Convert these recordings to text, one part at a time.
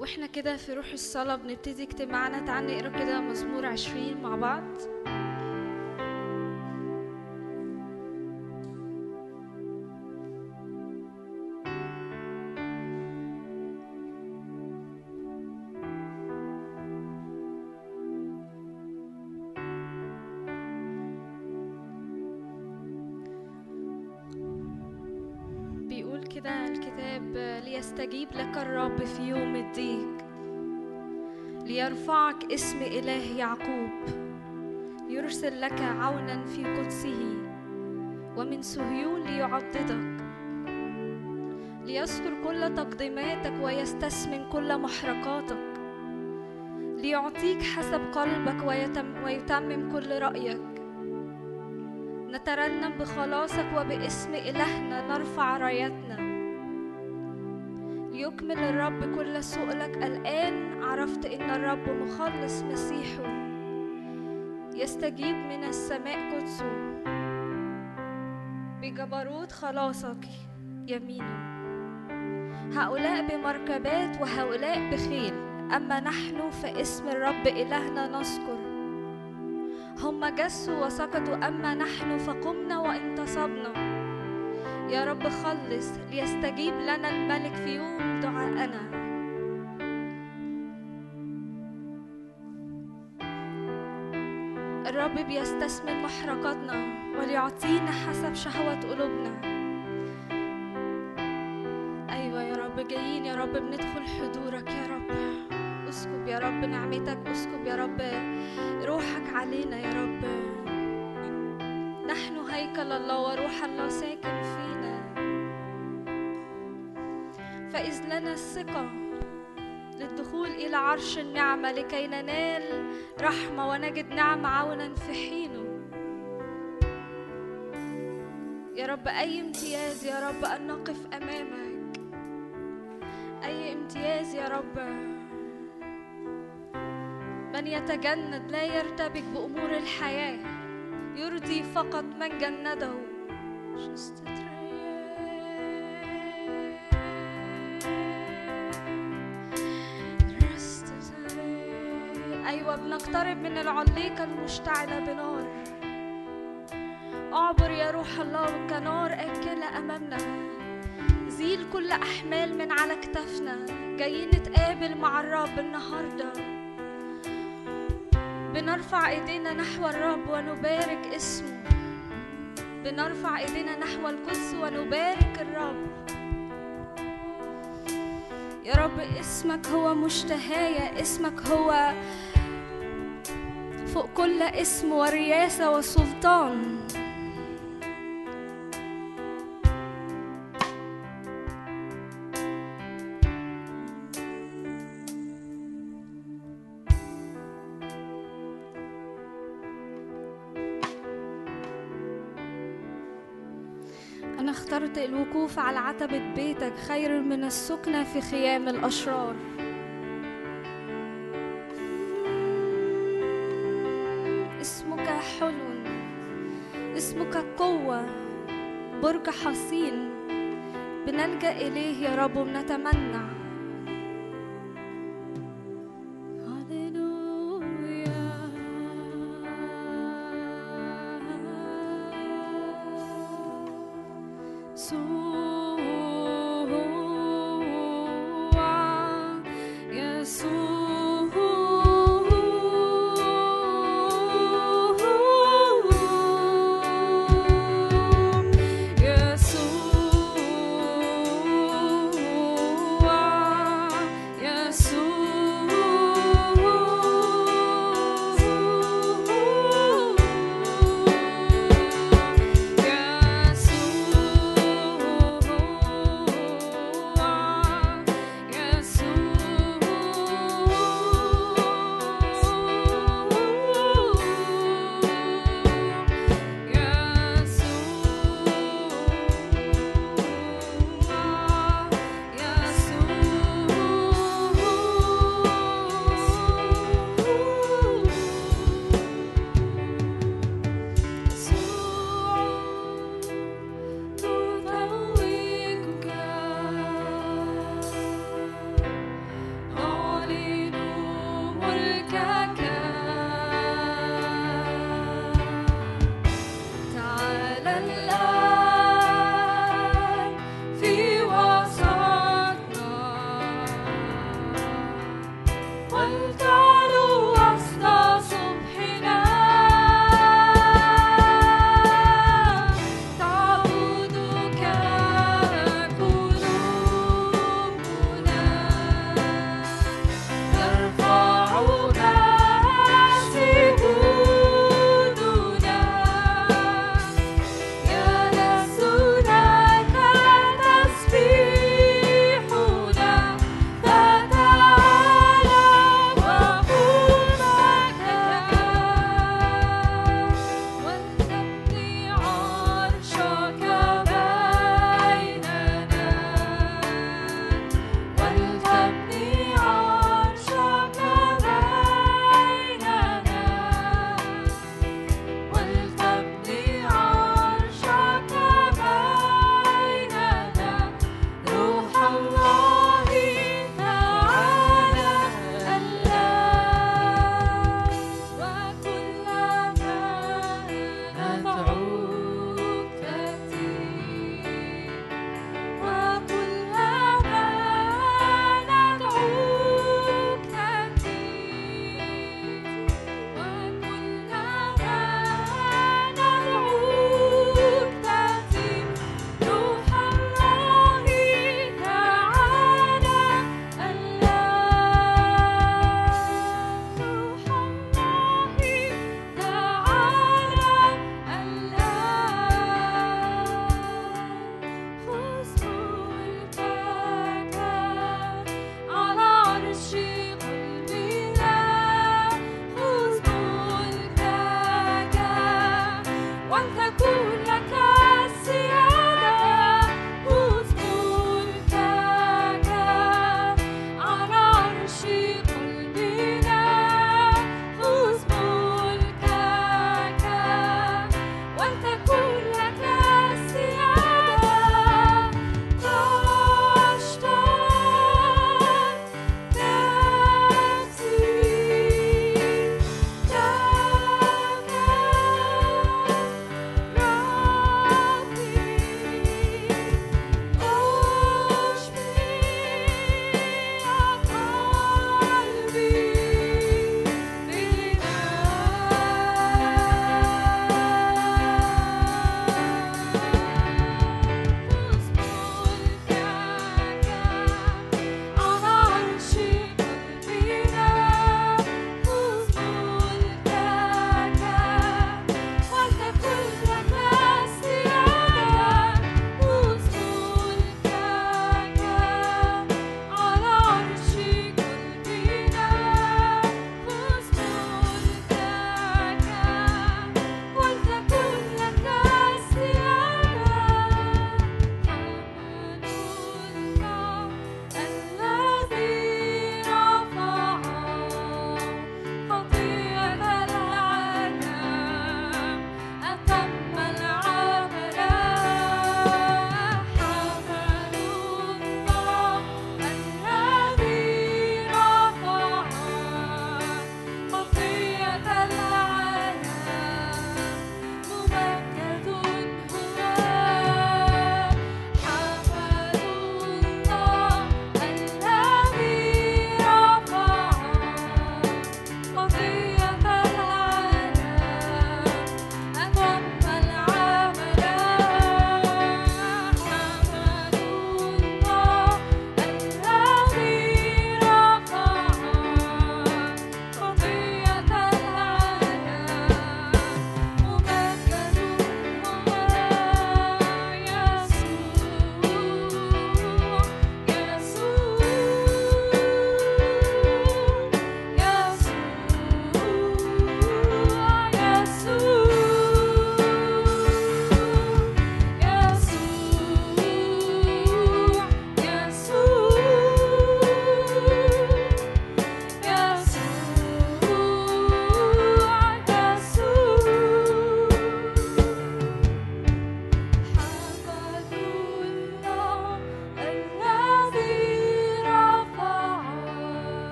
وإحنا كده في روح الصلاة بنبتدي اجتماعنا. تعال نقرأ كده مزمور عشرين مع بعض. ليستجيب لك الرب في يوم الضيق ليرفعك اسم إله يعقوب يرسل لك عونا في قدسه ومن صهيون ليعضدك ليذكر كل تقديماتك ويستثمن كل محرقاتك ليعطيك حسب قلبك ويتم ويتمم كل رأيك. نترنم بخلاصك وباسم إلهنا نرفع رايتنا. ليكمل الرب كل سؤلك. الآن عرفت إن الرب مخلص مسيحه. يستجيب من السماء قدسه. بجبروت خلاصك يمينه هؤلاء بمركبات وهؤلاء بخيل. أما نحن فاسم الرب إلهنا نذكر. هم جسوا وسقطوا أما نحن فقمنا وانتصبنا. يا رب خلص ليستجيب لنا الملك في يوم دعاءنا. الرب بيستثمن محرقاتنا وليعطينا حسب شهوة قلوبنا. أيوة يا رب جايين يا رب بندخل حضورك يا رب. اسكب يا رب نعمتك اسكب يا رب روحك علينا يا رب. نحن هيكل الله وروح الله ساكن فينا. فإذ لنا الثقة للدخول إلى عرش النعمة لكي ننال رحمة ونجد نعمة عونا في حينه. يا رب أي امتياز يا رب أن نقف أمامك. أي امتياز يا رب من يتجند لا يرتبك بأمور الحياة يرضي فقط من جنده. أيوة بنقترب من العليقة المشتعلة بنار. أعبر يا روح الله كنار آكلة أمامنا. زيل كل أحمال من على كتافنا جايين نتقابل مع الرب النهارده. بنرفع إيدينا نحو الرب ونبارك اسمه. بنرفع إيدينا نحو القدس ونبارك الرب. يا رب اسمك هو مشتهاية اسمك هو فوق كل اسم ورياسة وسلطان. أنا اخترت الوقوف على عتبة بيتك خير من السكنة في خيام الأشرار. قوة برج حصين. بنلجأ إليه يا رب ونتمنى.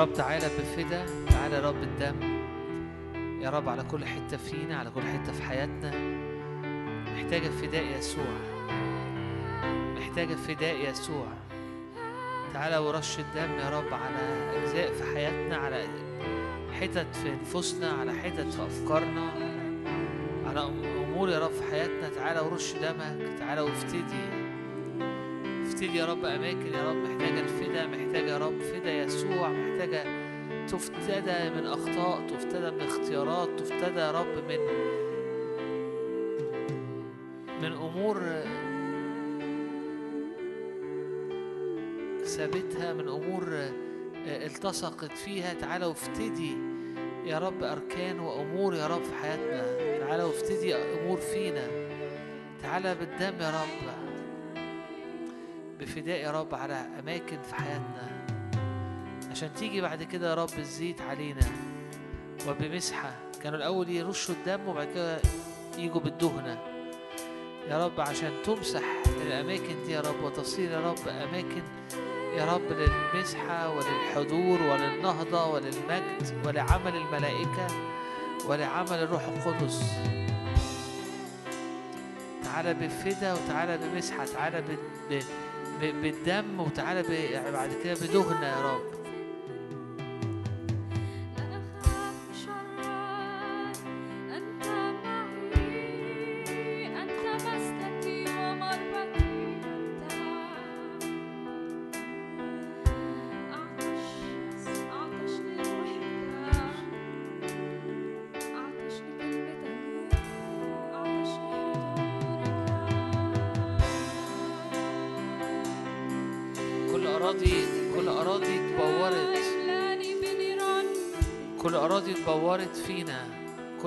رب تعالى بفدا تعالى يا رب الدم. يا رب على كل حتة فينا على كل حتة في حياتنا. محتاجة فداء يسوع. محتاجة فداء يسوع. تعالى ورش الدم يا رب على أجزاء في حياتنا على حتت في نفوسنا على حتت في أفكارنا على أمور يا رب في حياتنا. تعالى ورش دمك تعالى وافتدي. افتدي يا رب أماكن يا رب. محتاجة الفدا محتاجة يا رب فدا يسوع. محتاجة تفتدى من أخطاء تفتدى من اختيارات تفتدى يا رب من من أمور سابتها من أمور التصقت فيها. تعالى وافتدي يا رب أركان وأمور يا رب في حياتنا. تعالى وافتدي أمور فينا. تعالى بالدم يا رب بفداء يا رب على أماكن في حياتنا. عشان تيجي بعد كده يا رب الزيت علينا. وبمسحة كانوا الأول يرشوا الدم وبعد كده يجوا بالدهنة. يا رب عشان تمسح الأماكن دي يا رب وتصير يا رب أماكن يا رب للمسحة وللحضور وللنهضة وللمجد ولعمل الملائكة ولعمل الروح القدس. تعالى بفدا وتعالى بمسحة تعالى بالدم وتعالى بعد كده بدهنة يا رب.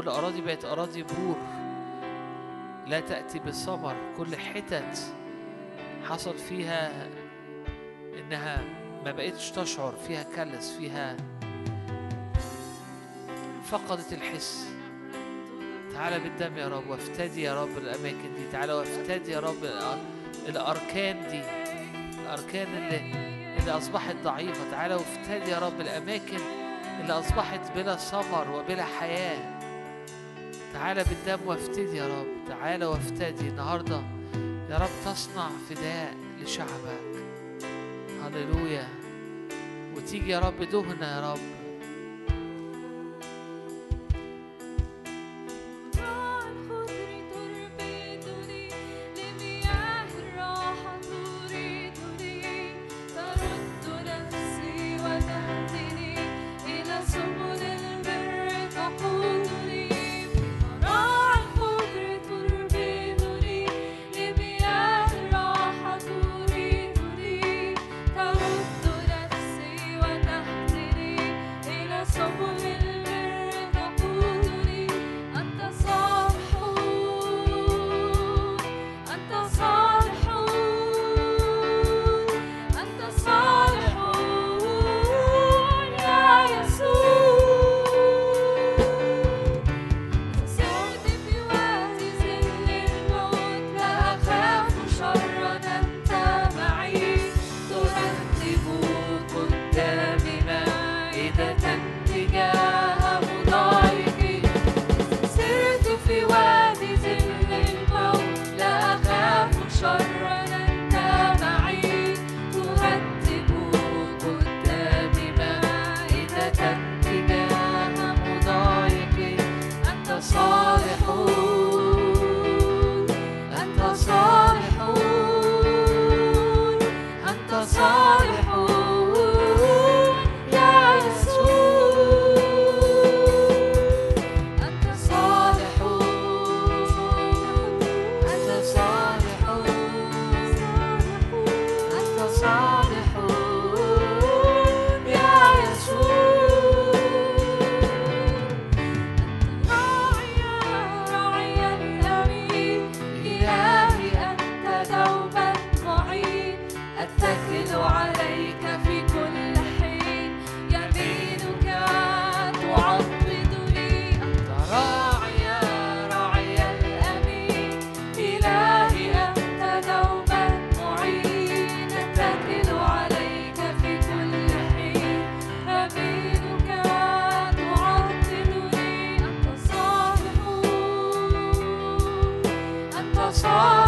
كل أراضي بقت أراضي بور. لا تأتي بثمر كل حتت حصل فيها إنها ما بقتش تشعر فيها كلس فيها فقدت الحس. تعالى بالدم يا رب وافتدي يا رب الأماكن دي. تعالى وافتدي يا رب الأركان دي. الأركان اللي اللي أصبحت ضعيفة. تعالى وافتدي يا رب الأماكن اللي أصبحت بلا ثمر وبلا حياة. تعالى بالدم وافتدي يا رب. تعالى وافتدي النهاردة يا رب تصنع فداء لشعبك. هللويا. وتيجي يا رب دهنة يا رب. transform.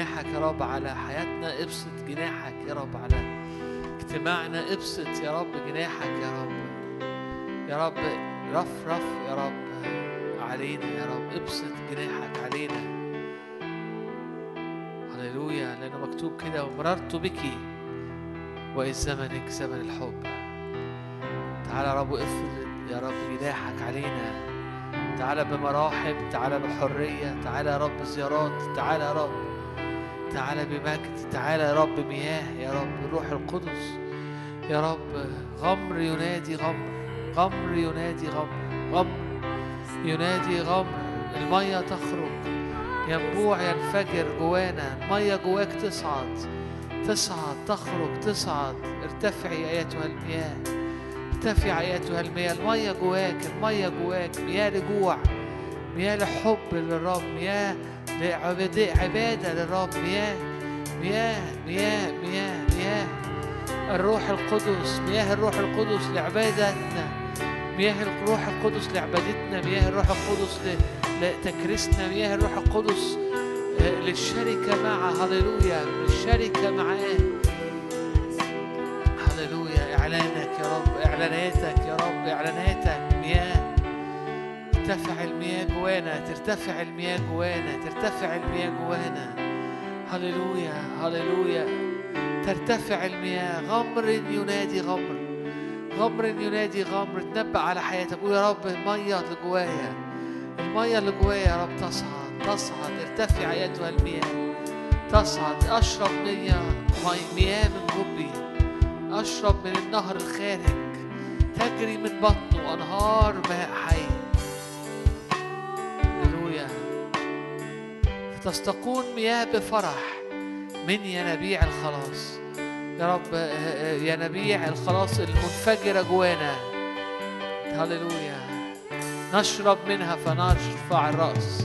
جناحك يا رب على حياتنا ابسط جناحك يا رب على اجتماعنا ابسط يا رب جناحك يا رب. يا رب رفرف يا رب علينا يا رب ابسط جناحك علينا. هللويا لأنه مكتوب كده ومررت بك وإذ زمنك زمن الحب. تعالى يا رب افرض يا رب جناحك علينا. تعالى بمراحم تعالى بحرية تعالى يا رب زيارات تعالى يا رب تعالى بمجد تعالى يا رب مياه يا رب الروح القدس يا رب غمر ينادي غمر غمر ينادي غمر غمر ينادي غمر المية تخرج ينبوع ينفجر جوانا المية جواك تصعد تصعد تخرج تصعد ارتفعي أيتها المياه ارتفع أيتها المياه المية جواك المية جواك مياه لجوع مياه لحب للرب مياه لعبادة عبادة للرب مياه مياه مياه مياه مياه. الروح القدس مياه الروح القدس لعبادتنا مياه الروح القدس لعبادتنا مياه الروح القدس لتكريسنا مياه الروح القدس آه، للشركة معه. هللويا للشركة معاه. هللويا إعلانك يا رب إعلاناتك يا رب إعلاناتك. ترتفع المياه جوانا ترتفع المياه جوانا ترتفع المياه جوانا. هللويا هللويا. ترتفع المياه. غمر ينادي غمر. غمر ينادي غمر. تنبأ على حياتك. قول يا رب المية اللي جوايا. المية اللي جوايا يا رب تصعد تصعد. ارتفع أيتها المياه. تصعد. أشرب مياه مي- مياه من جبي أشرب من النهر الخارج. تجري من بطنه. أنهار ماء حي. فتستقون مياه بفرح من ينابيع الخلاص. يا رب ينابيع الخلاص المنفجرة جوانا. هللويا. نشرب منها فنرفع الرأس.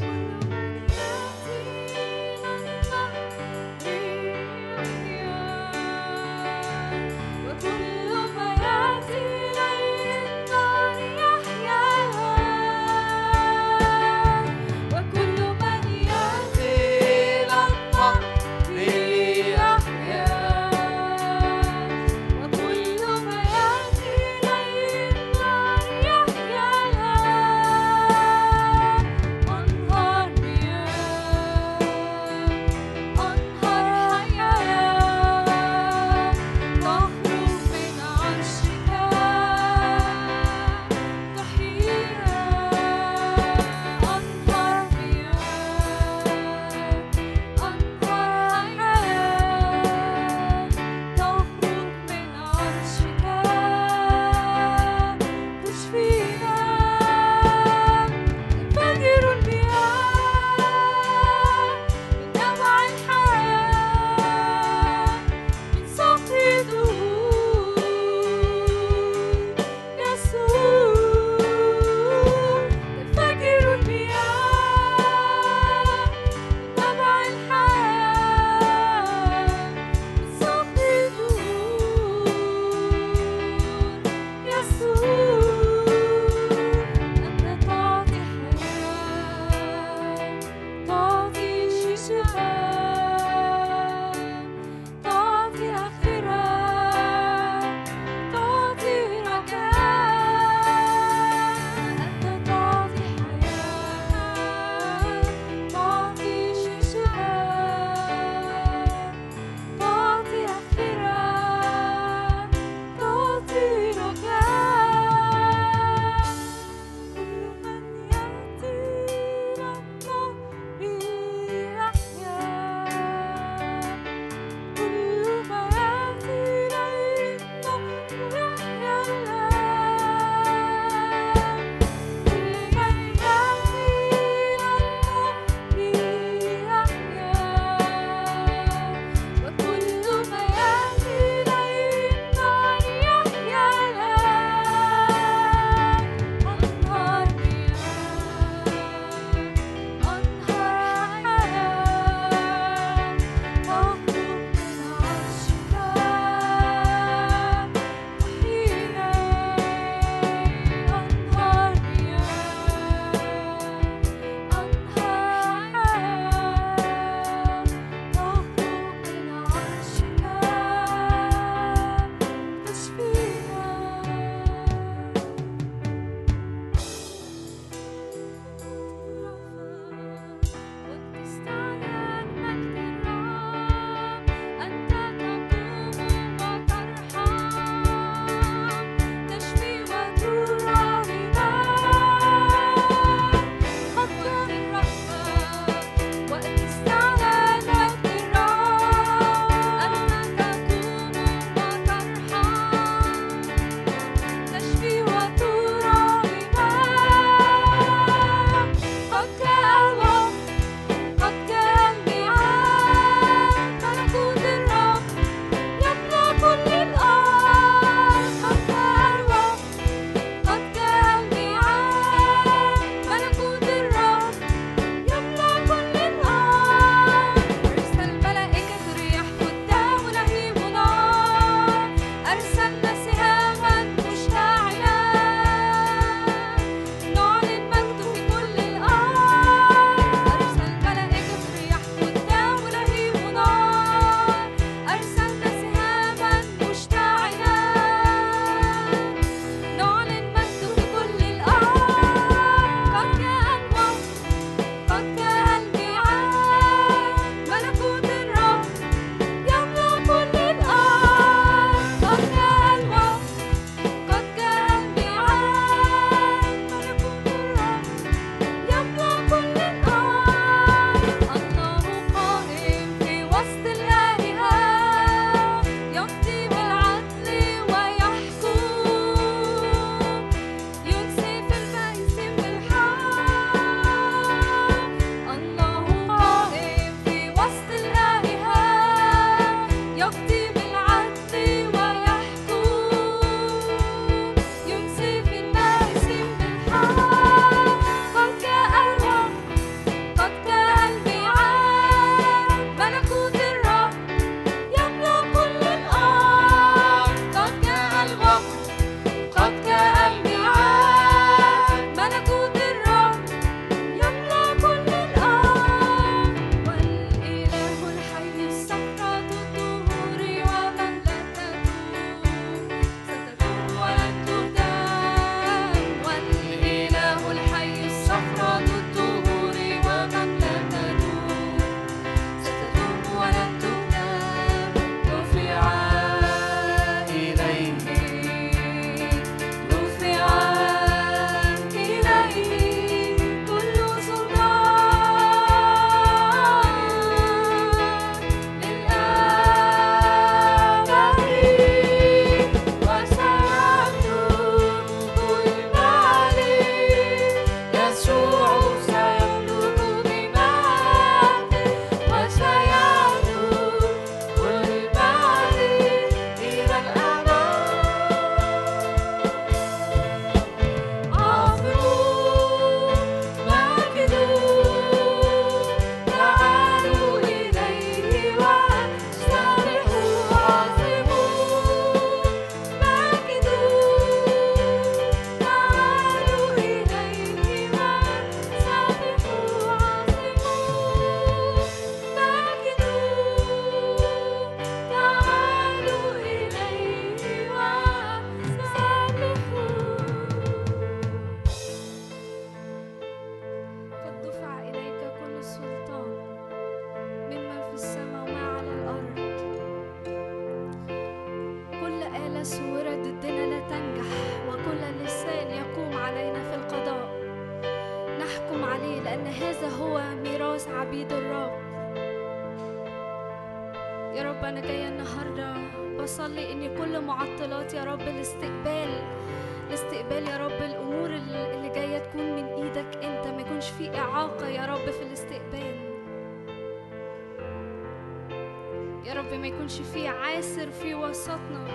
يكونش في عاسر في وسطنا.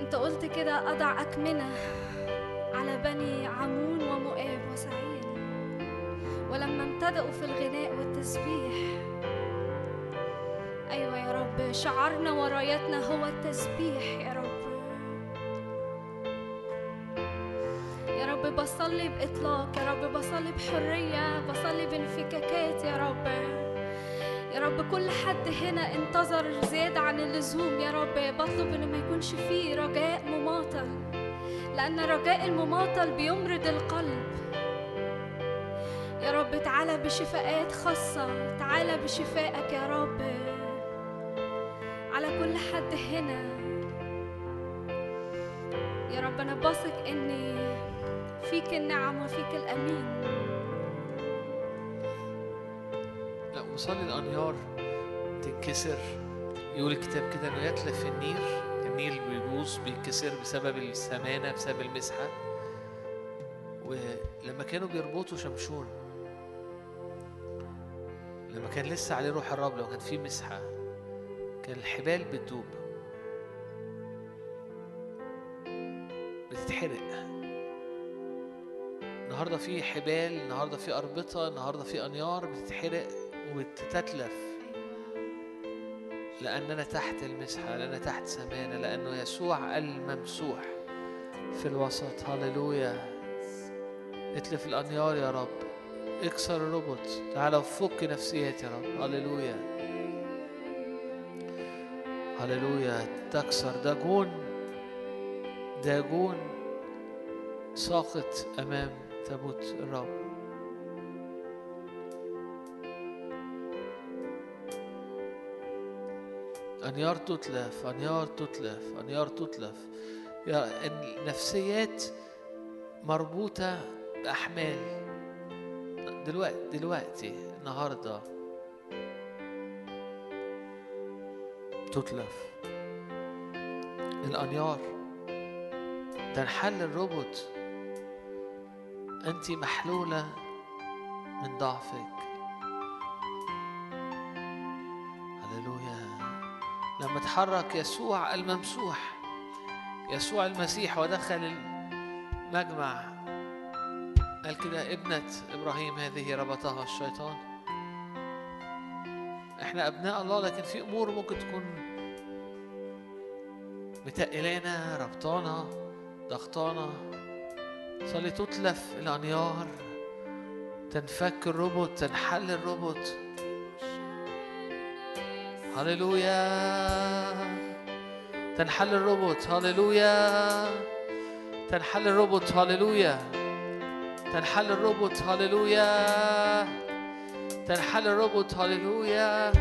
انت قلت كده أضع أكمنة على بني عمون ومؤاب وسعير ولما امتدأوا في الغناء والتسبيح أيوه يا رب شعارنا ورايتنا هو التسبيح يا رب. يا رب بصلي بإطلاق يا رب بصلي بحرية بصلي بانفكاكات يا رب. يا رب كل حد هنا انتظر زيادة عن اللزوم يا رب بطلب ان ما يكونش فيه رجاء مماطل لأن رجاء المماطل بيمرض القلب. يا رب تعالى بشفاءات خاصة تعالى بشفائك يا رب. على كل حد هنا. يا رب أنا بثق إن فيك النعم وفيك الأمين. وصلي الانيار تنكسر يقول الكتاب كده إنه يتلف النيل النيل بيبوظ بينكسر بسبب السمانة بسبب المسحة. ولما كانوا بيربطوا شمشون لما كان لسه عليه روح الرب لو كان في مسحة كان الحبال بتدوب. بتتحرق. النهارده في حبال النهارده في أربطة النهارده في أنيار بتتحرق. وتتلف لأننا تحت المسحة لأننا تحت سمانه لأنه يسوع الممسوح في الوسط. هللويا. اتلف الأنيار يا رب. اكسر الربط تعالى وفك نفسيات يا رب. هللويا. هللويا. تكسر. داجون. داجون ساقط أمام تابوت الرب. انيار تتلف انيار تتلف انيار تتلف. يا النفسيات مربوطة بأحمال. دلوقتي دلوقتي النهارده. تتلف. الأنيار. تنحل الربط انت محلولة من ضعفك. لما تحرك يسوع الممسوح يسوع المسيح ودخل المجمع قال كده ابنة إبراهيم هذه ربطها الشيطان. إحنا أبناء الله لكن في أمور ممكن تكون متقلانا ربطانا ضغطانا صلي تتلف الأنيار تنفك الربط تنحل الربط هللويا. تنحل الربط هللويا. تنحل الربط هللويا. تنحل الربط هللويا. تنحل الربط هللويا.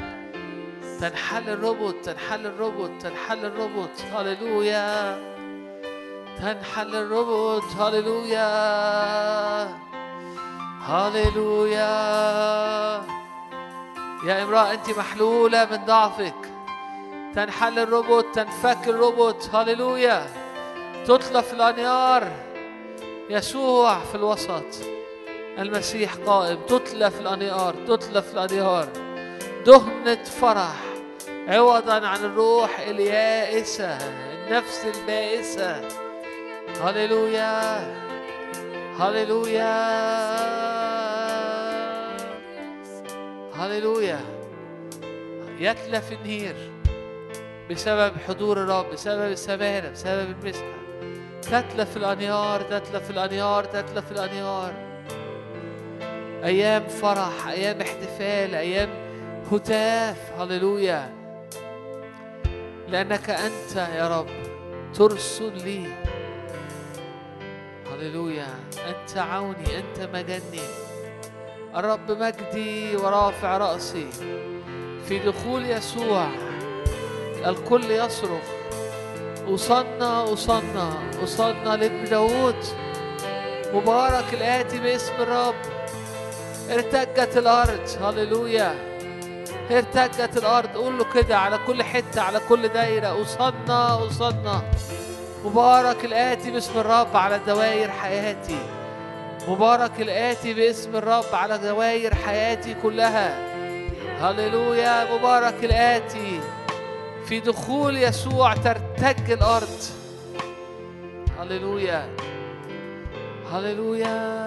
تنحل الربط تنحل الربط تنحل الربط هللويا. تنحل الربط هللويا. هللويا. يا امرأة أنت محلولة من ضعفك. تنحل الربط تنفك الربط هللويا. تطلف الأنيار يسوع في الوسط. المسيح قائم. تتلف الأنيار تتلف الأنيار دهنة فرح. عوضا عن الروح اليائسة النفس البائسة هللويا. هللويا. هللويا. يتلف النير بسبب حضور الرب بسبب السمانة بسبب المسحة. تتلف الأنيار تتلف الأنيار تتلف الأنيار أيام فرح أيام احتفال أيام هتاف. هللويا. لأنك أنت يا رب ترسل لي. هللويا. أنت عوني أنت مجني. الرب مجدي ورافع رأسي في دخول يسوع الكل يصرخ وصلنا وصلنا وصلنا لابن داود مبارك الآتي باسم الرب. ارتجت الأرض هللويا. ارتجت الأرض قول له كده على كل حتة على كل دايرة وصلنا وصلنا مبارك الآتي باسم الرب على دوائر حياتي. مبارك الآتي باسم الرب على دواير حياتي كلها. هللويا مبارك الآتي. في دخول يسوع ترتج الأرض. هللويا. هللويا.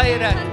حياتك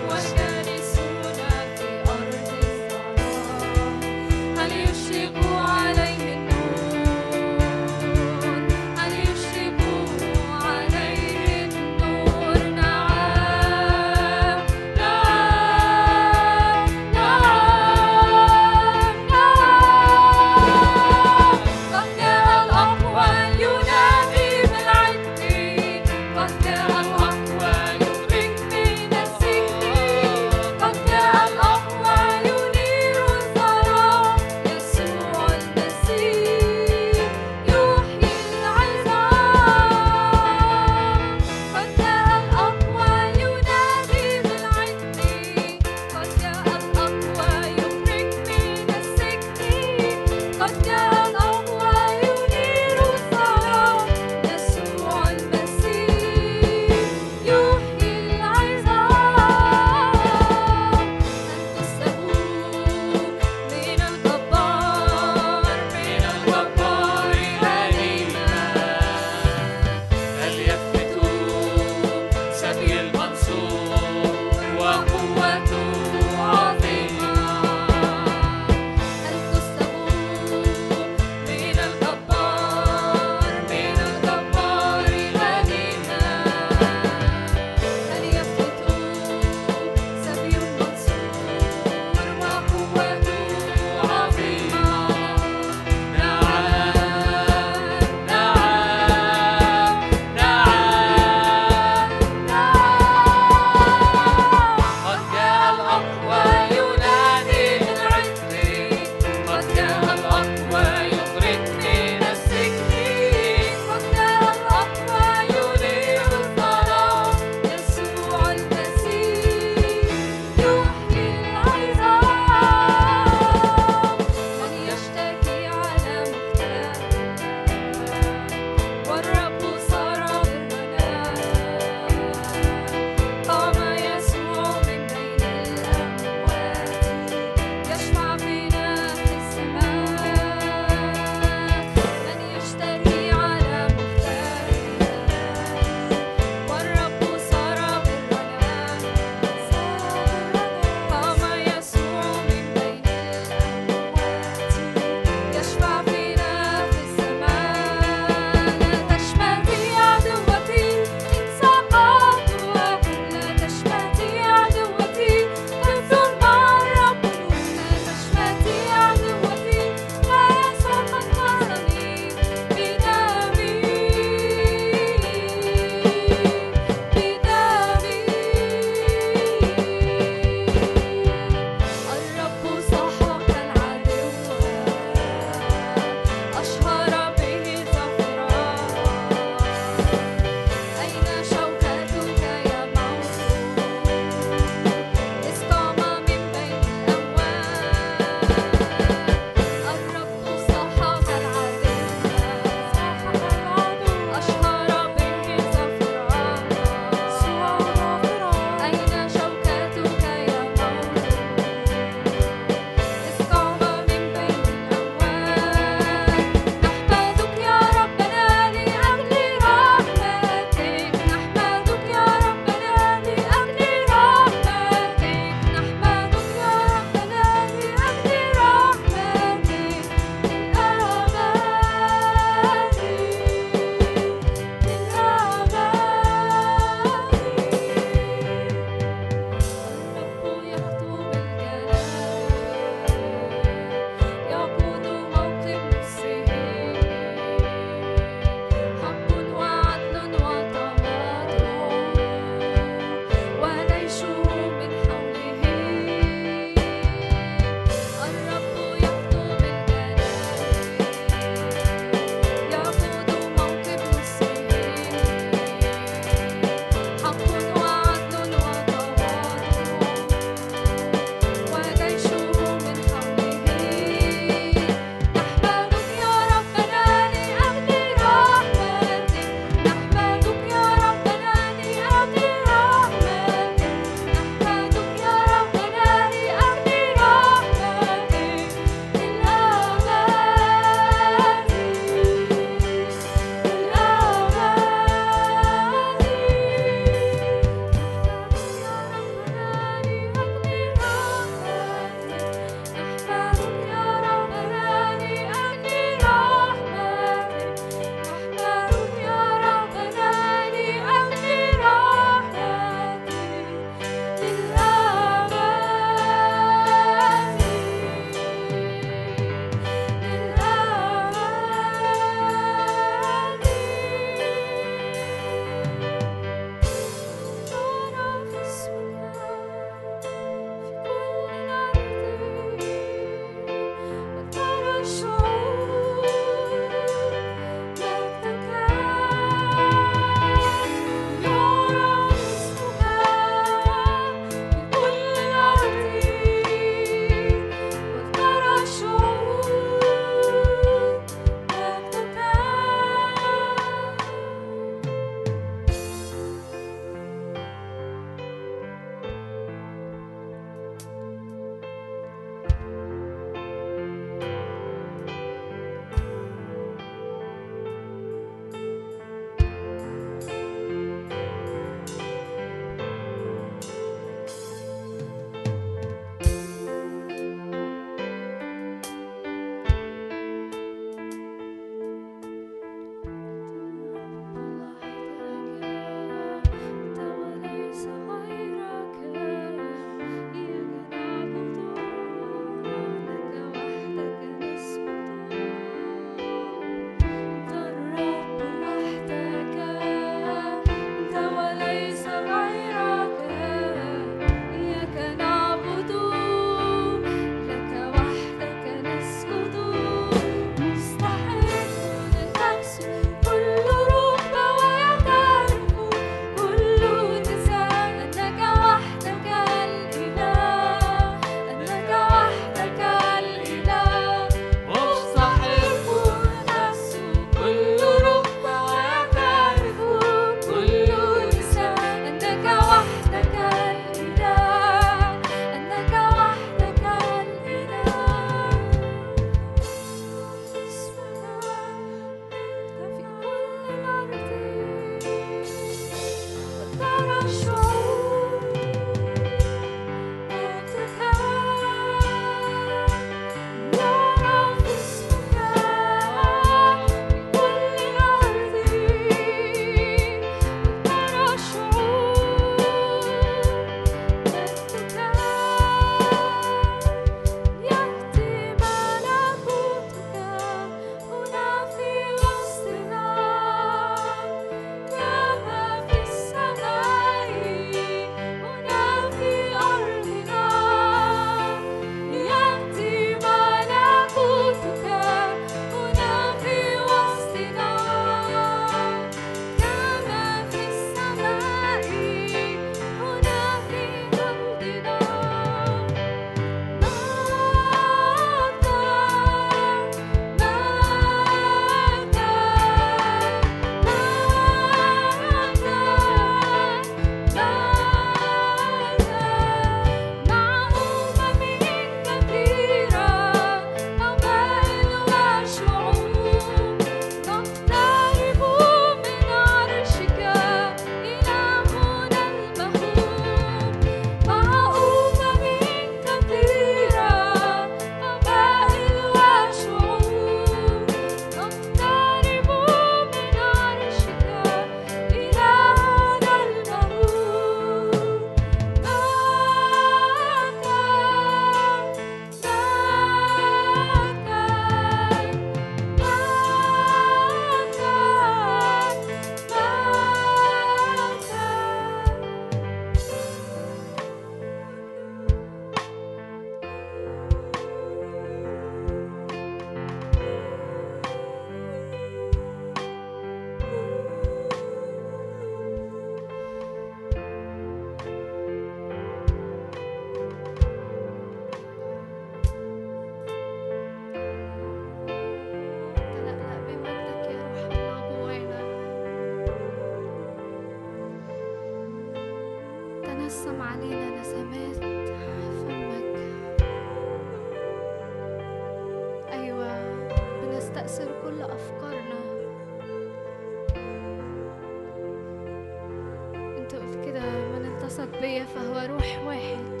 بيا فهو روح واحد.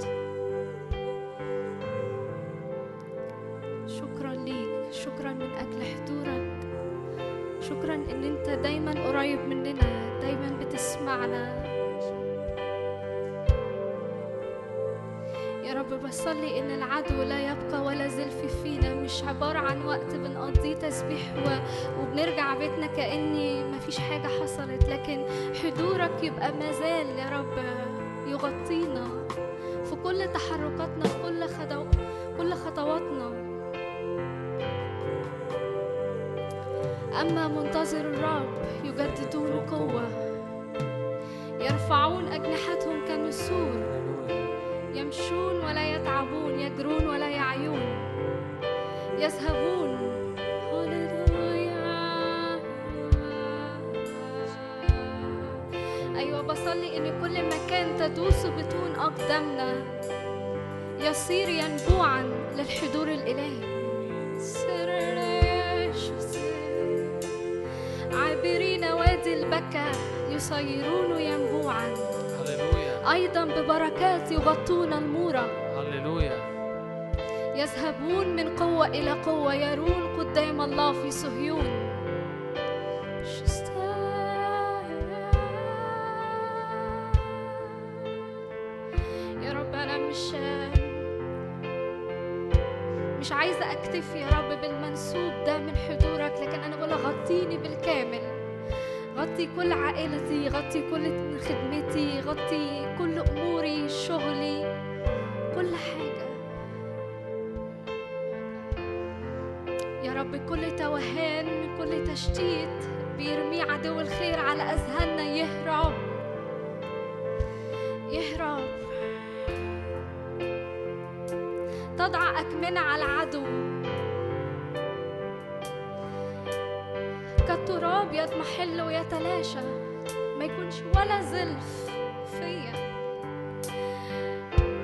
شكرا ليك شكرا من أجل حضورك. شكرا إن أنت دايما قريب مننا دايما بتسمعنا. يا رب بصلي إن العدو لا يبقى ولا زلف فينا. مش عبارة عن وقت بنقضيه تسبيح. وبنرجع بيتنا كأني مفيش حاجة حصلت. لكن حضورك يبقى مازال يا رب. يغطينا في كل تحركاتنا في كل خطو... كل خطواتنا. أما منتظر الرب يجددون قوة يرفعون أجنحتهم كالنسور. يمشون ولا يتعبون يجرون ولا يعيون. يذهبون إن كل مكان تدوس بطون أقدامنا. يصير ينبوعا للحضور الإلهي. عابرين وادي البكا يصيرون ينبوعا. أيضا ببركات يغطون المورة هللويا. يذهبون من قوة إلى قوة يرون قدام الله في صهيون. أكتفي يا رب بالمنسوب ده من حضورك لكن أنا بقول غطيني بالكامل. غطي كل عائلتي غطي كل خدمتي غطي كل أموري شغلي كل حاجة. يا رب كل توهان كل تشتيت بيرميه عدو الخير على أذهاننا. يهرب يهرب. تضع أكمنة على العدو كالتراب يضمحل ويتلاشى. ما يكونش ولا زلف فيا.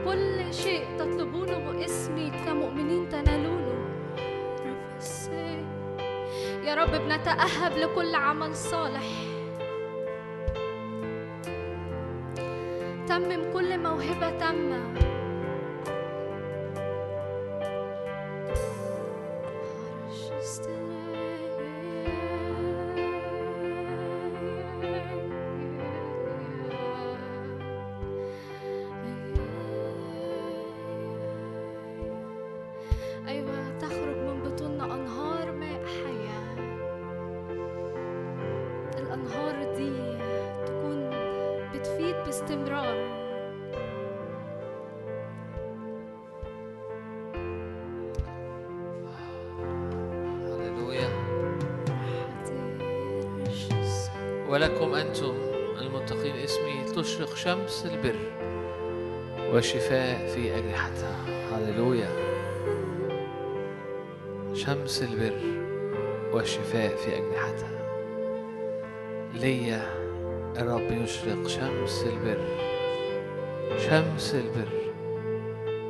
كل شيء تطلبونه باسمي كمؤمنين تنالونه. يا رب بنتأهب لكل عمل صالح. تمم كل موهبة تامة. شمس البر والشفاء في أجنحتها. هللويا. شمس البر والشفاء في أجنحتها. ليا الرب يشرق شمس البر شمس البر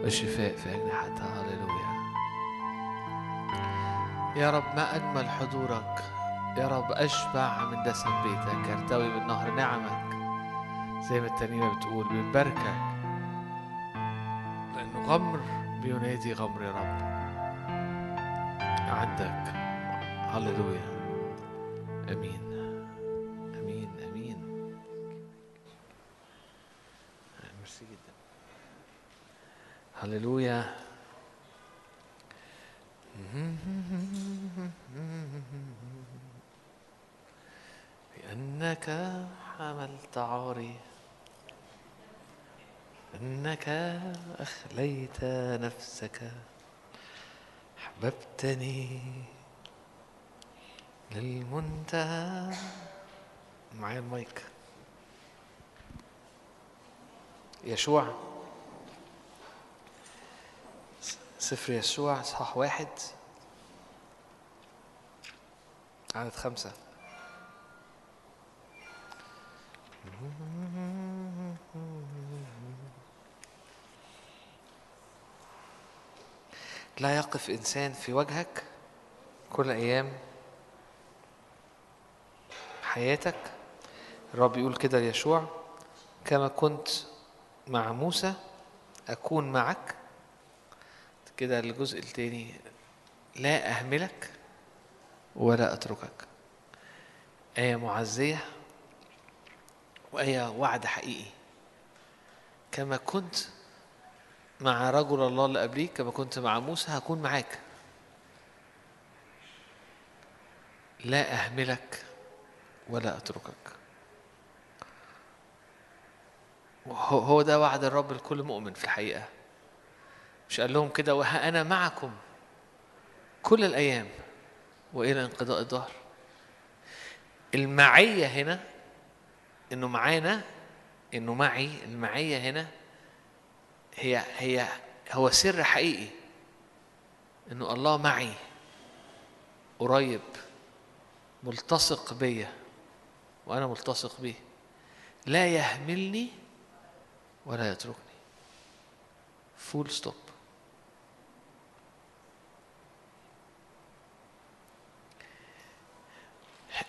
والشفاء في أجنحتها. هللويا. يا رب ما أجمل حضورك. يا رب أشبع من دسم بيتك. يرتوي من نهر نعمك زي ما الترنيمة بتقول بنباركك لأنه غمر بينادي غمر يا رب. عندك هللويا. آمين. آمين. آمين. ميرسي جدا. هللويا. لأنك حملت عاري أنك أخليت نفسك أحببتني للمنتهى. معايا المايك. يشوع سفر يشوع إصحاح واحد. عدد خمسة. لا يقف إنسان في وجهك كل أيام حياتك؟ الرب يقول كده ليشوع كما كنت مع موسى أكون معك. كده الجزء التاني لا أهملك ولا أتركك. آية معزية وآية وعد حقيقي. كما كنت مع رجل الله اللي قبليك كما كنت مع موسى هكون معاك. لا أهملك ولا أتركك. هو ده وعد الرب لكل مؤمن في الحقيقة. مش قال لهم كده وها أنا معكم كل الأيام وإلى انقضاء الظهر المعية هنا إنه معانا إنه معي المعية هنا هي هي هو سر حقيقي إنه الله معي قريب ملتصق بيا وأنا ملتصق بيه. لا يهملني ولا يتركني. full stop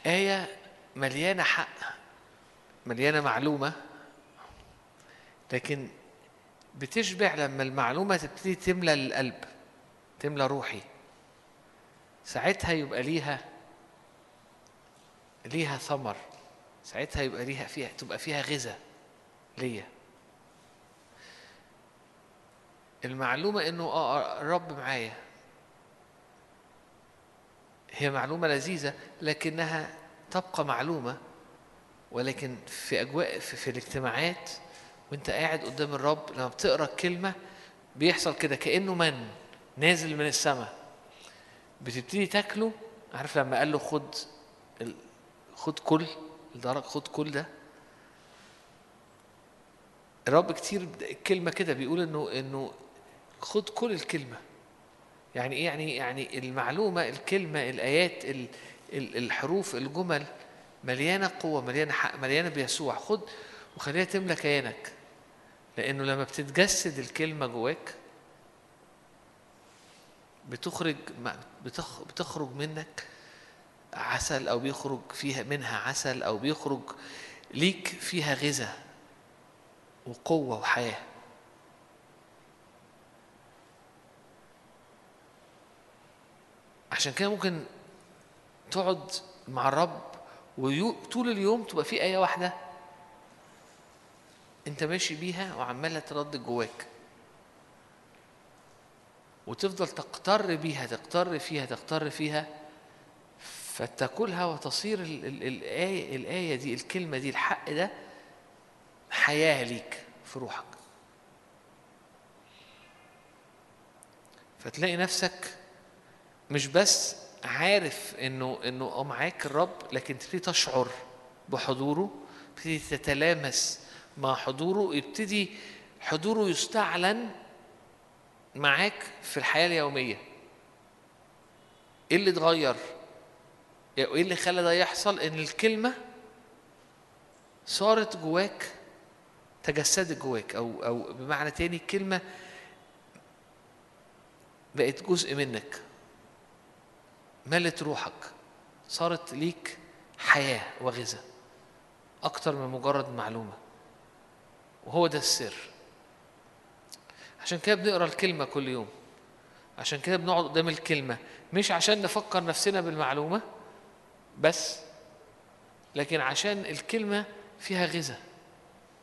آية مليانة حق مليانة معلومة لكن بتشبع لما المعلومة تبتدي تملى القلب تملى روحي. ساعتها يبقى ليها ليها ثمر. ساعتها يبقى ليها فيها تبقى فيها غذاء ليا. المعلومة إنه آه الرب معايا. هي معلومة لذيذة لكنها تبقى معلومة ولكن في أجواء في, في الاجتماعات وانت قاعد قدام الرب لما بتقرأ الكلمة بيحصل كده كأنه من نازل من السماء. بتبتدي تاكله عارف لما قال له خد ال... خد كل الدرج خد كل ده؟ الرب كتير الكلمة كده بيقول إنه إنه خد كل الكلمة. يعني إيه؟ يعني يعني المعلومة الكلمة الآيات ال- ال- الحروف الجمل مليانة قوة مليانة حق مليانة بيسوع. خد وخليها تملى كيانك. لأنه لما بتتجسد الكلمة جواك بتخرج بتخرج منك عسل أو بيخرج فيها منها عسل أو بيخرج ليك فيها غذاء وقوة وحياة. عشان كده ممكن تقعد مع الرب وطول اليوم تبقى في آية واحدة أنت ماشي بيها وعمالة تردد جواك. وتفضل تقتر بيها تقتر فيها تقتر فيها فتاكلها وتصير ال- ال- الآية الآية دي الكلمة دي الحق ده حياة ليك في روحك. فتلاقي نفسك مش بس عارف إنه إنه آه معاك الرب لكن تبتدي تشعر بحضوره تبتدي تتلامس مع حضوره يبتدي حضوره يستعلن معاك في الحياة اليومية. إيه اللي اتغير؟ إيه اللي خلى ده يحصل؟ إن الكلمة صارت جواك تجسدت جواك أو أو بمعنى تاني الكلمة بقت جزء منك. ملت روحك. صارت ليك حياة وغذاء. أكتر من مجرد معلومة. وهو ده السر. عشان كده بنقرأ الكلمة كل يوم. عشان كده بنقعد قدام الكلمة. مش عشان نفكر نفسنا بالمعلومة بس لكن عشان الكلمة فيها غذاء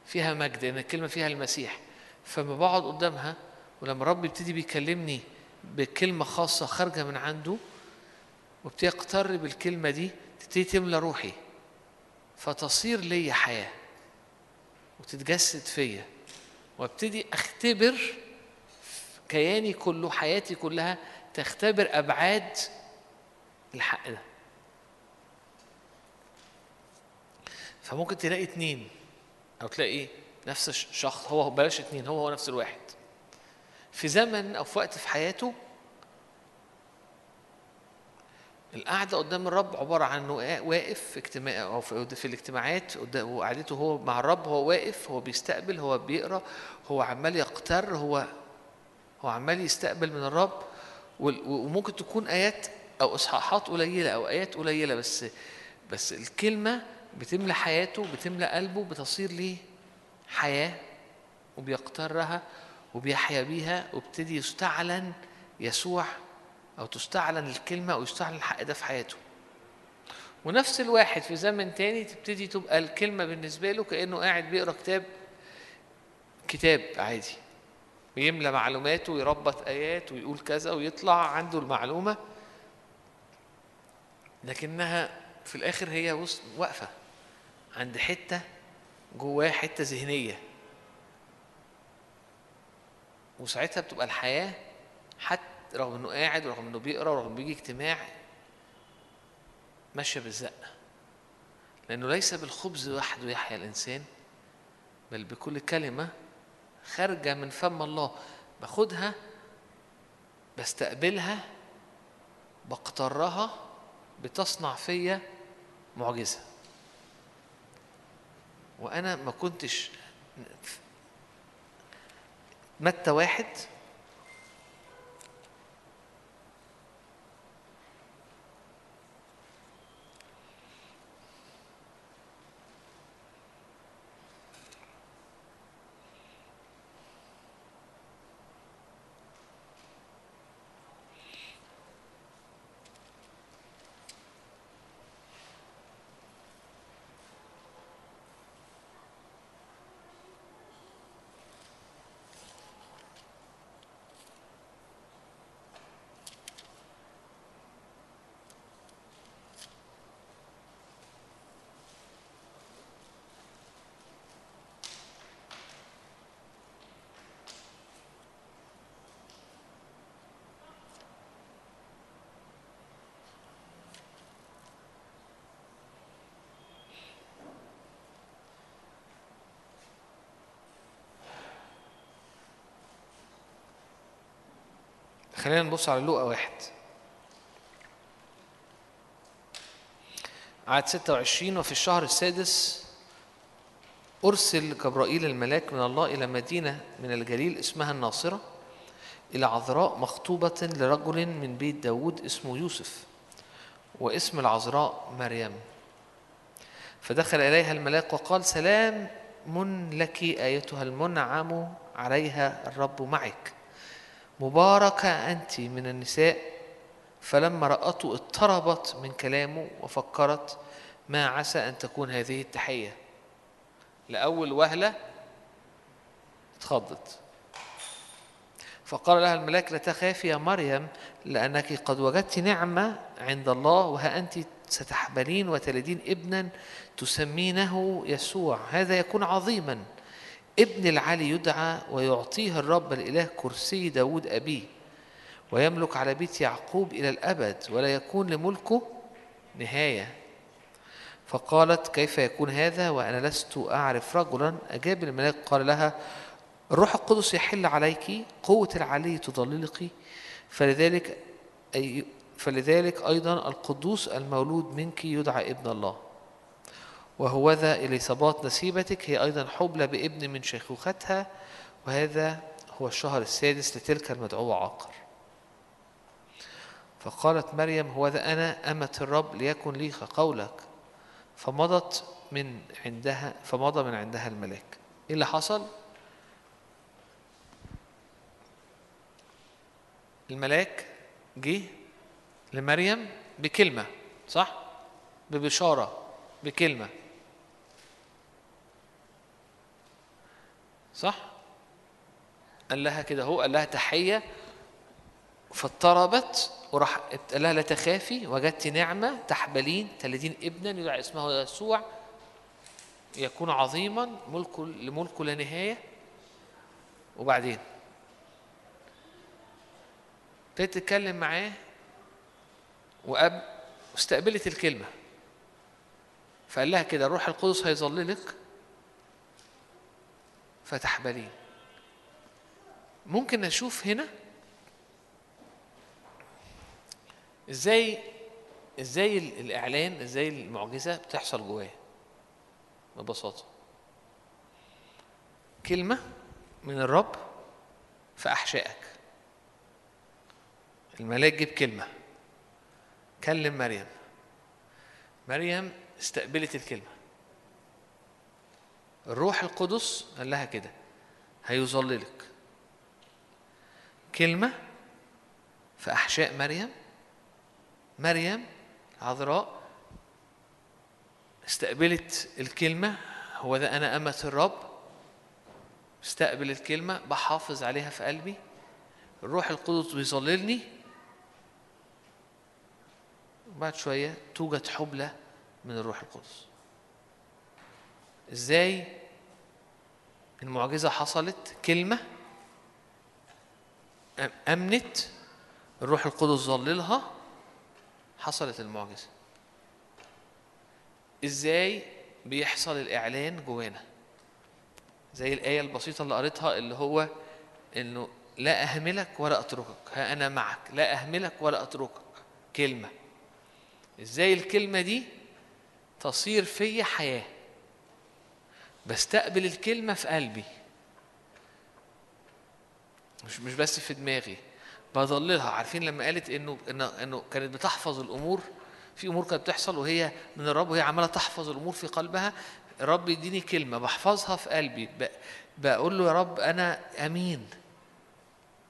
فيها مجد لأن الكلمة فيها المسيح. فما بقعد قدامها ولما الرب يبتدي بيكلمني بكلمة خاصة خارجة من عنده وابتدي اقتر بالكلمة دي تبتدي تملى روحي. فتصير لي حياة. وتتجسد فيا. وابتدي أختبر كياني كله حياتي كلها تختبر أبعاد الحق ده. فممكن تلاقي اتنين أو تلاقي نفس الشخص هو بلاش اتنين هو هو نفس الواحد. في زمن أو في وقت في حياته القعدة قدام الرب عبارة عن إنه واقف في اجتماع أو في, الاجتماعات وقعدته هو مع الرب هو واقف هو بيستقبل هو بيقرأ هو عمال يقتر هو هو عمال يستقبل من الرب. وممكن تكون آيات أو إصحاحات قليلة أو آيات قليلة بس بس الكلمة بتملى حياته بتملى قلبه بتصير ليه حياة وبيقترها وبيحيا بيها وابتدي يستعلن يسوع أو تستعلن الكلمة أو يستعلن الحق ده في حياته. ونفس الواحد في زمن تاني تبتدي تبقى الكلمة بالنسبة له كأنه قاعد بيقرأ كتاب كتاب عادي. ويملى معلوماته ويربط آيات ويقول كذا ويطلع عنده المعلومة. لكنها في الآخر هي وسط واقفة عند حتة جواه حتة ذهنية. وساعتها بتبقى الحياة حتى رغم إنه قاعد ورغم إنه بيقرأ ورغم انه بيجي اجتماع ماشية بالزقه لأنه ليس بالخبز وحده يحيا الإنسان بل بكل كلمة خارجة من فم الله. باخدها بستقبلها بقترها بتصنع فيا معجزة. وأنا ما كنتش متى واحد خلينا نبص على لوقا واحد. عدد 26 وفي الشهر السادس أرسل جبرائيل الملاك من الله إلى مدينة من الجليل اسمها الناصرة إلى عذراء مخطوبة لرجل من بيت داود اسمه يوسف واسم العذراء مريم. فدخل إليها الملاك وقال سلام من لك أيتها المنعم عليها الرب معك. مباركة أنت من النساء. فلما رأته اضطربت من كلامه وفكرت ما عسى أن تكون هذه التحية. لأول وهلة اتخضت. فقال لها الملاك لا تخافي يا مريم لأنك قد وجدت نعمة عند الله وها أنت ستحبلين وتلدين ابنا تسمينه يسوع. هذا يكون عظيما. ابن العلي يدعى ويعطيه الرب الإله كرسي داود أبيه ويملك على بيت يعقوب إلى الأبد ولا يكون لملكه نهاية. فقالت كيف يكون هذا؟ وأنا لست أعرف رجلا. أجاب الملاك قال لها الروح القدس يحل عليك قوة العلي تضللك فلذلك أي فلذلك أيضا القدوس المولود منك يدعى ابن الله. وهوذا إليصابات نسيبتك هي أيضا حبلى بابن من شيخوختها وهذا هو الشهر السادس لتلك المدعوة عاقر. فقالت مريم هوذا أنا؟ أمة الرب ليكن لي كقولك فمضت من عندها فمضى من عندها الملاك. إيه اللي حصل؟ الملاك جه لمريم بكلمة صح؟ ببشارة بكلمة. صح؟ قال لها كده هو قال لها تحية. فاضطربت وراح قال لها لا تخافي وجدت نعمة تحبلين تلدين ابنا يدعى اسمه يسوع. يكون عظيما ملكه لملكه لا نهاية. وبعدين؟ ابتدت تتكلم معاه وأب واستقبلت الكلمة. فقال لها كده الروح القدس هيظللك فتحبلين ممكن نشوف هنا إزاي إزاي ال- الإعلان إزاي المعجزة بتحصل جواه ببساطة. كلمة من الرب في أحشائك. الملاك جيب كلمة. كلم مريم. مريم استقبلت الكلمة. الروح القدس قال لها كده هيظللك كلمة في أحشاء مريم مريم عذراء استقبلت الكلمة هو ده أنا أمة الرب استقبل الكلمة بحافظ عليها في قلبي الروح القدس بيظللني وبعد شوية توجد حبلى من الروح القدس. إزاي المعجزة حصلت؟ كلمة أم- أمنت الروح القدس ظللها حصلت المعجزة. إزاي بيحصل الإعلان جوانا؟ زي الآية البسيطة اللي قريتها اللي هو إنه لا أهملك ولا أتركك. ها أنا معك. لا أهملك ولا أتركك. كلمة. إزاي الكلمة دي تصير في حياة؟ بستقبل الكلمة في قلبي. مش مش بس في دماغي بضللها. عارفين لما قالت إنه إنه كانت بتحفظ الأمور؟ في أمور كانت بتحصل وهي من الرب وهي عمالة تحفظ الأمور في قلبها. الرب يديني كلمة بحفظها في قلبي. بقول له يا رب أنا أمين.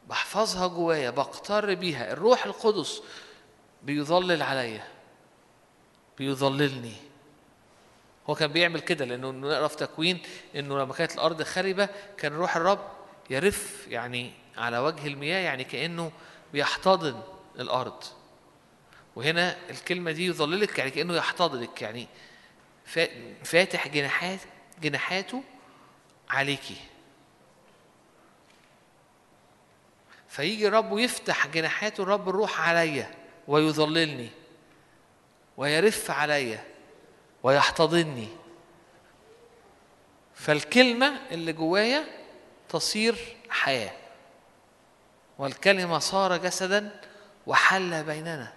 بحفظها جوايا بقتر بيها. الروح القدس بيظلل عليا بيظللني. هو كان بيعمل كده لأنه نقرأ في تكوين إنه لما كانت الأرض خربه كان روح الرب يرف يعني على وجه المياه يعني كأنه بيحتضن الأرض. وهنا الكلمة دي يظللك يعني كأنه يحتضنك يعني فا- فاتح جناحات جناحاته عليكي. فيجي الرب ويفتح جناحاته الرب الروح عليا ويظللني ويرف عليا. ويحتضنني فالكلمة اللي جوايا تصير حياة. والكلمة صار جسدا وحل بيننا.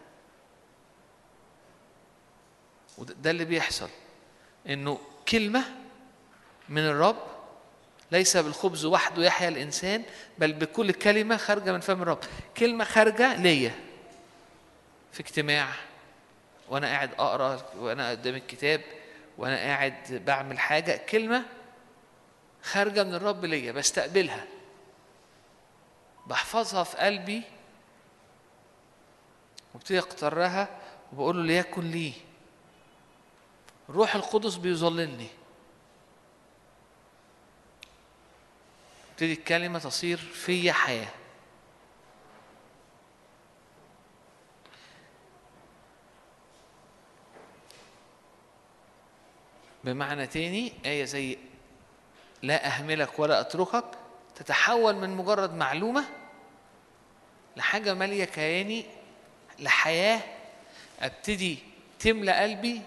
وده ده اللي بيحصل. إنه كلمة من الرب ليس بالخبز وحده يحيا الإنسان بل بكل كلمة خارجة من فم الرب. كلمة خارجة ليا في اجتماع وأنا قاعد أقرأ وأنا قدام الكتاب وأنا قاعد بعمل حاجة كلمة خارجة من الرب ليا بستقبلها. بحفظها في قلبي وابتدي أقترها وبقول له ليكن لي. الروح القدس بيظللني. تبتدي الكلمة تصير في حياة. بمعنى تاني آية زي لا أهملك ولا أتركك تتحول من مجرد معلومة لحاجة مالية كياني لحياة أبتدي تملى قلبي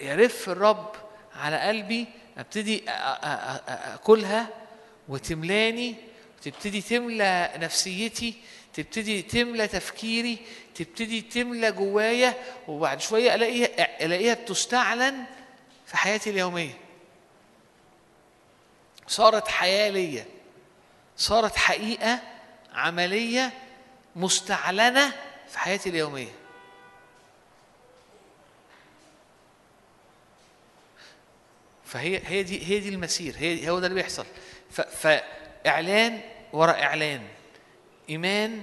يرف الرب على قلبي أبتدي أكلها وتملاني تبتدي تملى نفسيتي تبتدي تملى تفكيري تبتدي تملى جوايا وبعد شوية ألاقيها ألاقيها بتستعلن في حياتي اليومية. صارت حياة ليا صارت حقيقة عملية مستعلنة في حياتي اليومية. فهي هي دي هي دي المسير هي هو ده اللي بيحصل. ف- فإعلان وراء إعلان. إيمان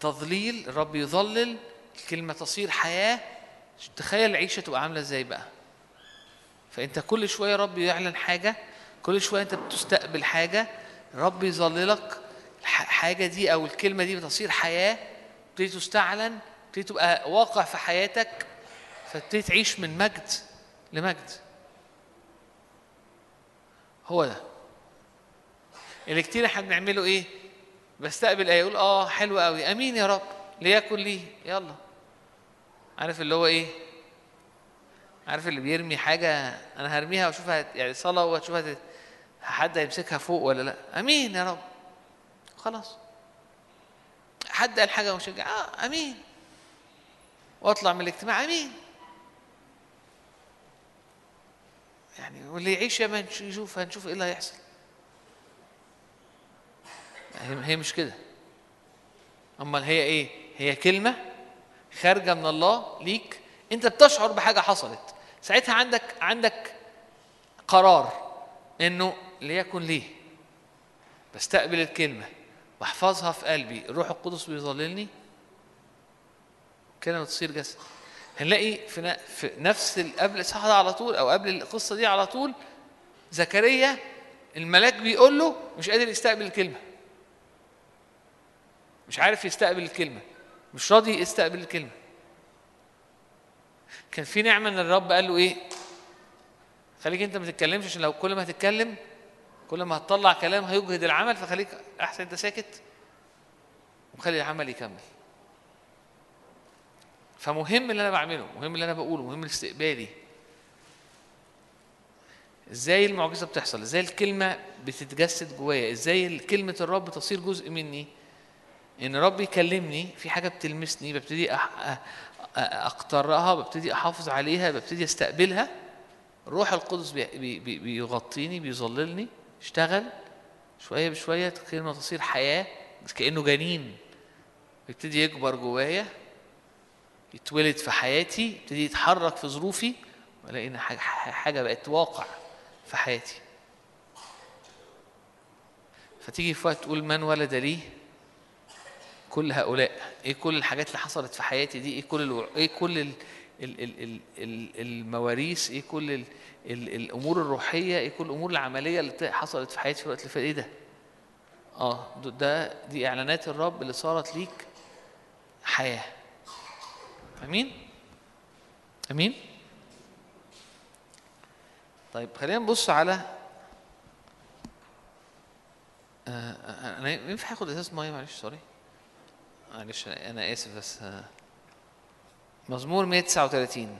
تضليل الرب يظلل الكلمة تصير حياة تخيل العيشة تبقى عاملة إزاي بقى؟ فأنت كل شوية رب يعلن حاجة كل شوية أنت بتستقبل حاجة رب يظللك الح- حاجة دي أو الكلمة دي بتصير حياة تبتدي تستعلن تبتدي تبقى واقع في حياتك فتبتدي تعيش من مجد لمجد. هو ده. اللي كتير إحنا بنعمله إيه؟ بستقبل آية يقول آه حلو قوي آمين يا رب ليكن لي يلا. عارف اللي هو إيه؟ عارف اللي بيرمي حاجة أنا هرميها وأشوفها يعني صلاة وأشوفها تت- حد هيمسكها فوق ولا لأ؟ أمين يا رب. خلاص. حد قال حاجة مشجعة آه أمين. وأطلع من الاجتماع؟ أمين. يعني واللي يعيش يا ما نش- يشوف هنشوف إيه اللي هيحصل. هي هي مش كده. أمال هي إيه؟ هي كلمة؟ خارجة من الله ليك انت بتشعر بحاجة حصلت. ساعتها عندك عندك قرار انه ليكن ليه. بستقبل الكلمة بحفظها في قلبي الروح القدس بيظللني. كلمه تصير جسد. هنلاقي في نفس قبل الإصحاح ده على طول أو قبل القصة دي على طول زكريا الملاك بيقول له مش قادر يستقبل الكلمة. مش عارف يستقبل الكلمة. مش راضي يستقبل الكلمة. كان في نعمة إن الرب قال له إيه؟ خليك أنت ما تتكلمش عشان لو كل ما هتتكلم كل ما هتطلع كلام هيجهد العمل فخليك أحسن أنت ساكت وخلي العمل يكمل. فمهم اللي أنا بعمله مهم اللي أنا بقوله مهم استقبالي إزاي المعجزة بتحصل؟ إزاي الكلمة بتتجسد جوايا؟ إزاي كلمة الرب تصير جزء مني؟ إن رب يكلمني في حاجة بتلمسني ببتدي أقترها ببتدي أحافظ عليها ببتدي أستقبلها الروح القدس بي... بي... بي... بيغطيني بيظللني اشتغل شوية بشوية الكلمة تصير حياة كأنه جنين. بيبتدي يكبر جوايا يتولد في حياتي يبتدي يتحرك في ظروفي والاقي إن حاجة بقت واقع في حياتي. فتيجي في وقت تقول من ولد لي؟ كل هؤلاء؟ إيه كل الحاجات اللي حصلت في حياتي دي؟ إيه كل الوع... إيه كل ال... ال... ال... ال... ال... المواريث؟ إيه كل ال... ال... الأمور الروحية؟ إيه كل الأمور العملية اللي حصلت في حياتي في الوقت اللي فات؟ إيه ده؟ آه ده- دي إعلانات الرب اللي صارت ليك حياة. أمين؟ أمين؟ طيب خلينا نبص على آه، آه، أنا ينفع آخد ازاز مية؟ معلش سوري. معلش أنا آسف بس آه، مزمور 139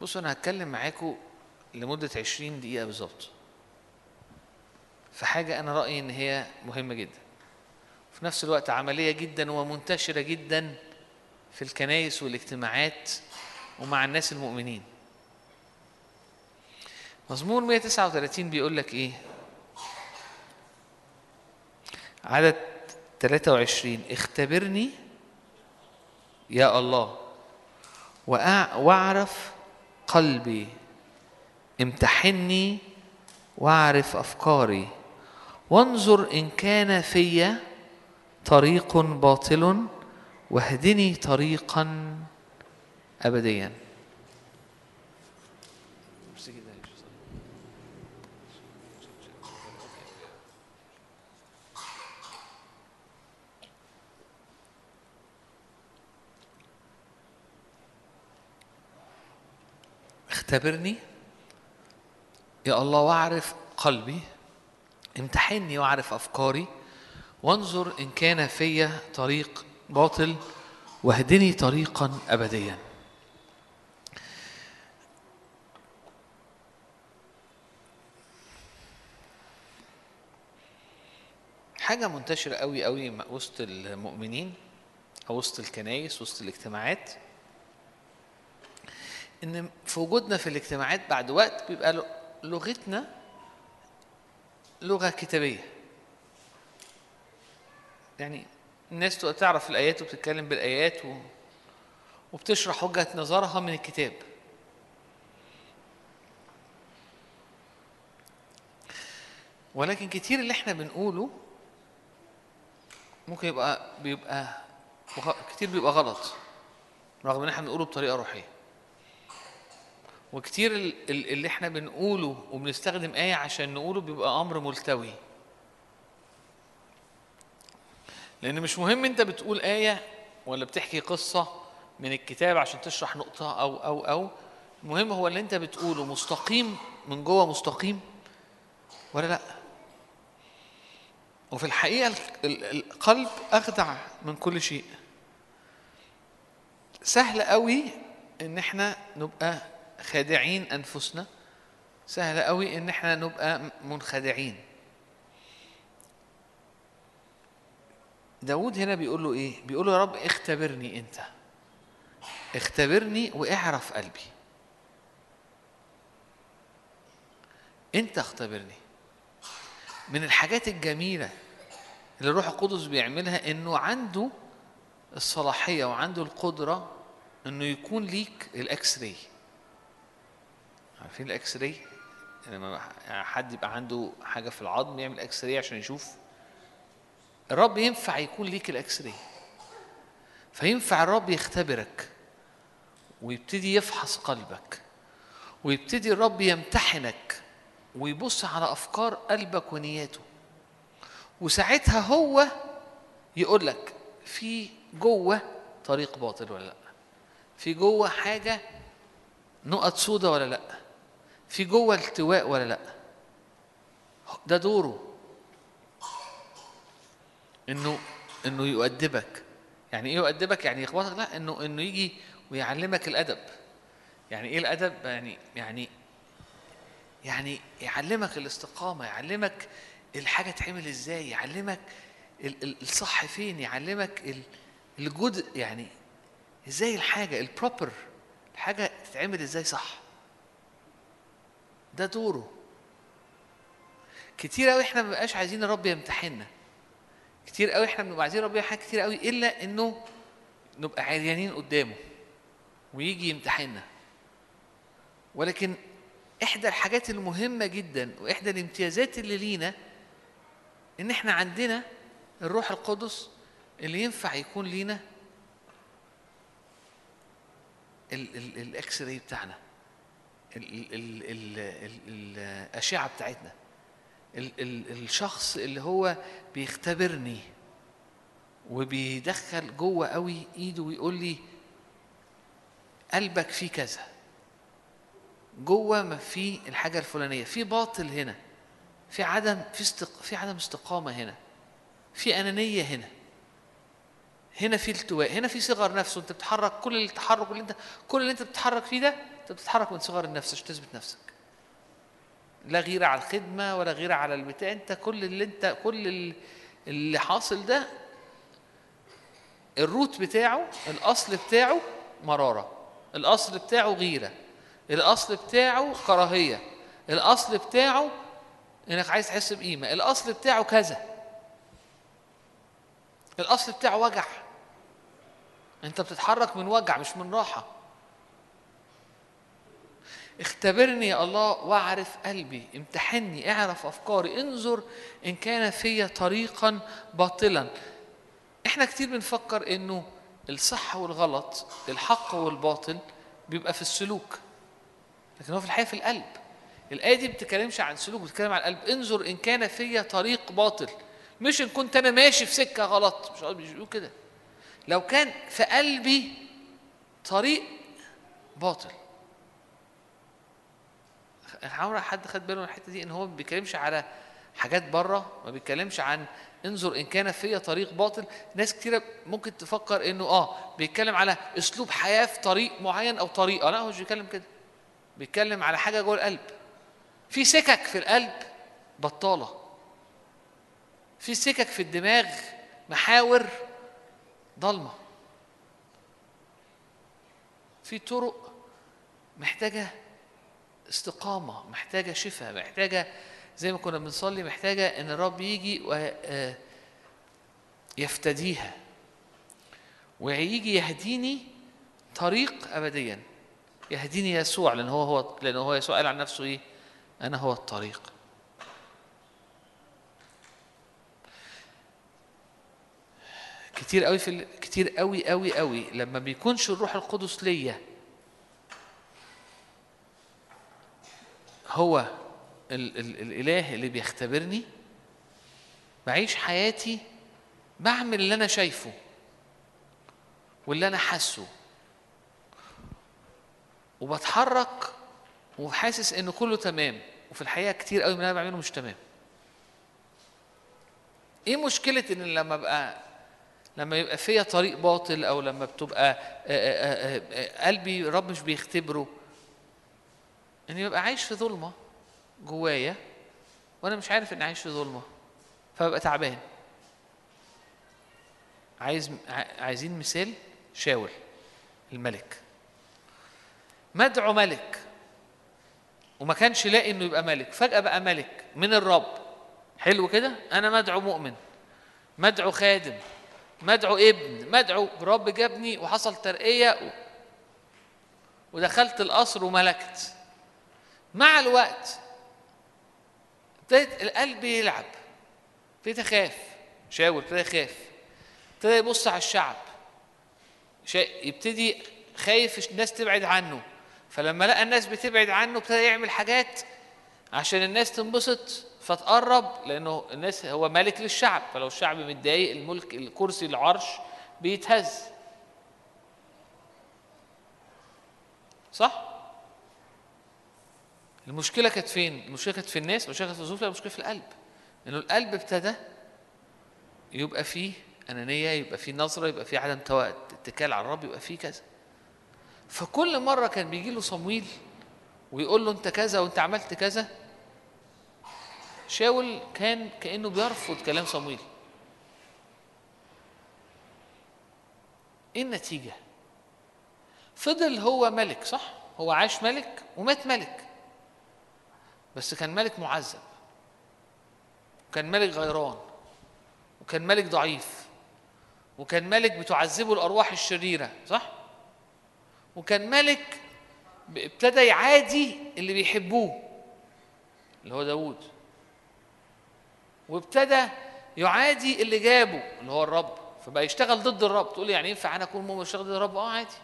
بصوا أنا هتكلم معاكم لمدة 20 دقيقة بالظبط. في حاجة أنا رأيي إن هي مهمة جدا. في نفس الوقت عملية جدا ومنتشرة جدا في الكنائس والاجتماعات ومع الناس المؤمنين. مزمور 139 بيقول لك إيه؟ عدد 23 اختبرني يا الله واعرف قلبي. امتحني واعرف أفكاري. وانظر إن كان في طريق باطل واهدني طريقا ابديا. اختبرني؟ يا الله واعرف قلبي امتحني واعرف أفكاري وانظر إن كان في طريق باطل واهدني طريقا ابديا. حاجة منتشرة قوي قوي وسط المؤمنين أو وسط الكنايس وسط الاجتماعات. إن في وجودنا في الاجتماعات بعد وقت بيبقى لغتنا لغة كتابية. يعني الناس تبقى تعرف الآيات وبتتكلم بالآيات و... وبتشرح وجهة نظرها من الكتاب. ولكن كتير اللي إحنا بنقوله ممكن يبقى بيبقى كتير بيبقى غلط رغم إن إحنا بنقوله بطريقة روحية. وكتير ال- ال- اللي إحنا بنقوله وبنستخدم آية عشان نقوله بيبقى أمر ملتوي. لأن مش مهم أنت بتقول آية ولا بتحكي قصة من الكتاب عشان تشرح نقطة أو أو أو. المهم هو اللي أنت بتقوله مستقيم من جوه مستقيم ولا لأ؟ وفي الحقيقة ال- ال- القلب أخدع من كل شيء. سهل قوي إن إحنا نبقى خادعين أنفسنا. سهل قوي إن إحنا نبقى منخدعين. داود هنا بيقول له إيه؟ بيقول له يا رب اختبرني أنت. اختبرني واعرف قلبي. أنت اختبرني. من الحاجات الجميلة اللي الروح القدس بيعملها إنه عنده الصلاحية وعنده القدرة إنه يكون ليك ال X-ray عارفين ال X-ray؟ لما حد يبقى عنده حاجة في العظم يعمل X-ray عشان يشوف. الرب ينفع يكون ليك ال X-ray فينفع الرب يختبرك ويبتدي يفحص قلبك ويبتدي الرب يمتحنك ويبص على أفكار قلبك ونياته. وساعتها هو يقول لك في جوه طريق باطل ولا لأ؟ في جوه حاجة نقط سودة ولا لأ؟ في جوه التواء ولا لأ؟ ده دوره. إنه إنه يؤدبك. يعني إيه يؤدبك؟ يعني يخبطك؟ لأ إنه إنه يجي ويعلمك الأدب. يعني إيه الأدب؟ يعني يعني يعني يعلمك الاستقامة يعلمك الحاجة تعمل إزاي يعلمك ال- ال- الصح فين يعلمك ال- الجود يعني إزاي الحاجة البروبر الحاجة تتعمل إزاي صح. ده دوره. كتير قوي إحنا ما بنبقاش عايزين الرب يمتحننا. كتير قوي إحنا بنبقى عايزين ربنا حاجات كتير قوي إلا إنه نبقى عريانين قدامه ويجي يمتحننا. ولكن إحدى الحاجات المهمة جدا وإحدى الامتيازات اللي لينا إن إحنا عندنا الروح القدس اللي ينفع يكون لينا ال- ال- الاكس راي بتاعنا. ال- ال- ال- ال- ال- الأشعة بتاعتنا. ال- ال- الشخص اللي هو بيختبرني وبيدخل جوه قوي إيده ويقول لي قلبك فيه كذا. جوه ما في الحاجة الفلانية. في باطل هنا. في عدم في استق... في عدم استقامة هنا. في أنانية هنا. هنا في التواء. هنا في صغر نفس وانت بتتحرك كل التحرك اللي أنت كل اللي أنت بتتحرك فيه ده انت بتتحرك من صغر النفس عشان تثبت نفسك. لا غيرة على الخدمة ولا غيرة على البتاع. انت كل اللي انت كل ال- اللي حاصل ده الروت بتاعه الأصل بتاعه مرارة. الأصل بتاعه غيرة. الأصل بتاعه كراهية. الأصل بتاعه انك عايز تحس بقيمة. الأصل بتاعه كذا. الأصل بتاعه وجع. انت بتتحرك من وجع مش من راحة. اختبرني يا الله واعرف قلبي امتحني اعرف أفكاري انظر إن كان في طريقا باطلا. إحنا كتير بنفكر إنه الصح والغلط الحق والباطل بيبقى في السلوك لكن هو في الحقيقة في القلب. الآية دي بتتكلمش عن سلوك بتتكلم عن القلب. انظر إن كان في طريق باطل. مش إن كنت أنا ماشي في سكة غلط مش بيقول كده. لو كان في قلبي طريق باطل. عمر حد خد باله من الحتة دي إن هو ما بيتكلمش على حاجات بره ما بيتكلمش عن انظر إن كان في طريق باطل. ناس كتيرة ممكن تفكر إنه آه بيتكلم على أسلوب حياة في طريق معين أو طريقة. لا هو مش بيتكلم كده. بيتكلم على حاجة جوه القلب. في سكك في القلب بطالة. في سكك في الدماغ محاور ضلمة. في طرق محتاجة استقامة محتاجة شفاء محتاجة زي ما كنا بنصلي محتاجة إن الرب يجي ويفتديها ويجي يهديني طريق أبديا يهديني يسوع لأن هو هو لأن هو يسوع قال عن نفسه إيه؟ أنا هو الطريق كتير قوي في. كتير قوي قوي قوي لما بيكونش الروح القدس ليا هو ال ال الإله اللي بيختبرني بعيش حياتي بعمل اللي أنا شايفه واللي أنا حاسه. وبتحرك وحاسس ان كله تمام وفي الحقيقة كتير قوي من اللي أنا بعمله مش تمام. إيه مشكلة إن لما أبقى لما يبقى فيا طريق باطل أو لما بتبقى قلبي رب مش بيختبره إني ببقى عايش في ظلمة جوايا وأنا مش عارف إني عايش في ظلمة فببقى تعبان. عايز عايزين مثال شاول الملك. مدعو ملك وما كانش لاقي إنه يبقى ملك فجأة بقى ملك من الرب. حلو كده؟ أنا مدعو مؤمن مدعو خادم مدعو ابن مدعو رب جابني وحصل ترقية و... ودخلت القصر وملكت. مع الوقت ابتدت القلب يلعب ابتديت أخاف شاور ابتدى يخاف ابتدى يبص على الشعب يبتدي خايف الناس تبعد عنه فلما لقى الناس بتبعد عنه ابتدى يعمل حاجات عشان الناس تنبسط فتقرب لأنه الناس هو ملك للشعب فلو الشعب متضايق الملك الكرسي العرش بيتهز. صح؟ المشكلة كانت فين؟ المشكلة كانت في الناس المشكلة كانت في الظروف المشكلة في القلب. إنه القلب ابتدى يبقى فيه أنانية يبقى فيه نظرة يبقى فيه عدم اتكال على الرب يبقى فيه كذا. فكل مرة كان بيجي له صمويل ويقول له أنت كذا وأنت عملت كذا شاول كان كأنه بيرفض كلام صمويل. إيه النتيجة؟ فضل هو ملك صح؟ هو عاش ملك ومات ملك. بس كان ملك معذب وكان ملك غيران وكان ملك ضعيف وكان ملك بتعذبه الأرواح الشريرة صح؟ وكان ملك ابتدى يعادي اللي بيحبوه اللي هو داوود. وابتدى يعادي اللي جابه اللي هو الرب. فبقى يشتغل ضد الرب. تقول يعني ينفع أنا أكون اشتغل ضد الرب؟ آه عادي.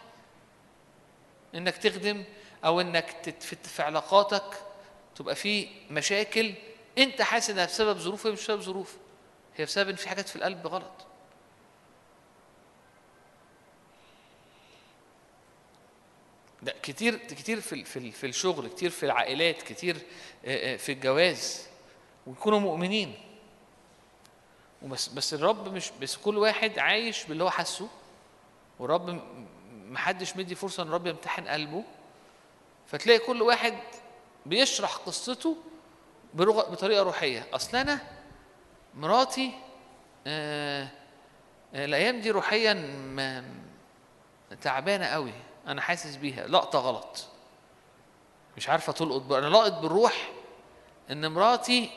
إنك تخدم أو إنك في علاقاتك تبقى في مشاكل انت حاسس انها بسبب ظروف هي مش بسبب ظروف. هي بسبب إن في حاجات في القلب غلط. لا كتير كتير في في في الشغل كتير في العائلات كتير آه، آه، في الجواز. ويكونوا مؤمنين. وبس بس الرب مش بس كل واحد عايش باللي هو حاسه. والرب م- محدش مدي فرصة إن الرب يمتحن قلبه. فتلاقي كل واحد بيشرح قصته بلغه بطريقة روحية. أصل أنا مراتي آه آه، الأيام دي روحيا تعبانة قوي. أنا حاسس بيها. لقطة غلط. مش عارفة تلقط. أنا لقط بالروح إن مراتي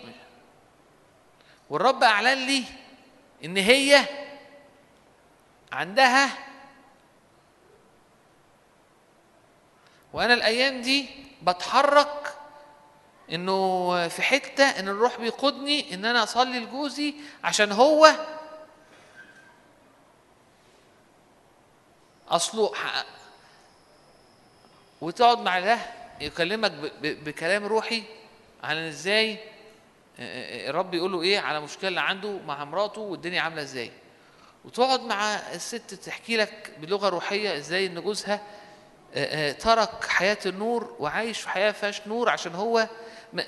والرب أعلن لي إن هي عندها وأنا الأيام دي بتحرك إنه في حتة إن الروح بيقودني إن أنا أصلي لجوزي عشان هو أصله ح- وتقعد مع ده يكلمك بكلام روحي عن إزاي الرب يقول له إيه على المشكلة اللي عنده مع مراته والدنيا عاملة إزاي. وتقعد مع الست تحكي لك بلغة روحية إزاي إن جوزها ترك حياة النور وعايش في حياة فيهاش نور عشان هو م...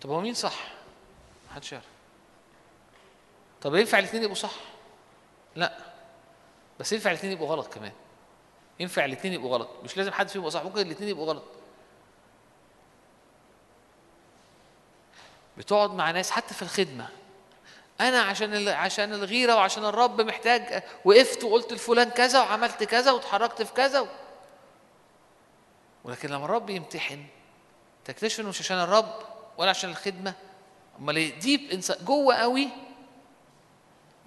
طب هو مين صح؟ محدش يعرف طب ينفع الاثنين يبقوا صح؟ لا بس ينفع الاثنين يبقوا غلط كمان ينفع الاثنين يبقوا غلط مش لازم حد فيهم يبقى صح ممكن الاثنين يبقوا غلط بتقعد مع ناس حتى في الخدمة أنا عشان عشان الغيرة وعشان الرب محتاج وقفت وقلت لفلان كذا وعملت كذا واتحركت في كذا. ولكن لما الرب يمتحن تكتشف إنه مش عشان الرب ولا عشان الخدمة أمال إيه؟ ديب جوه قوي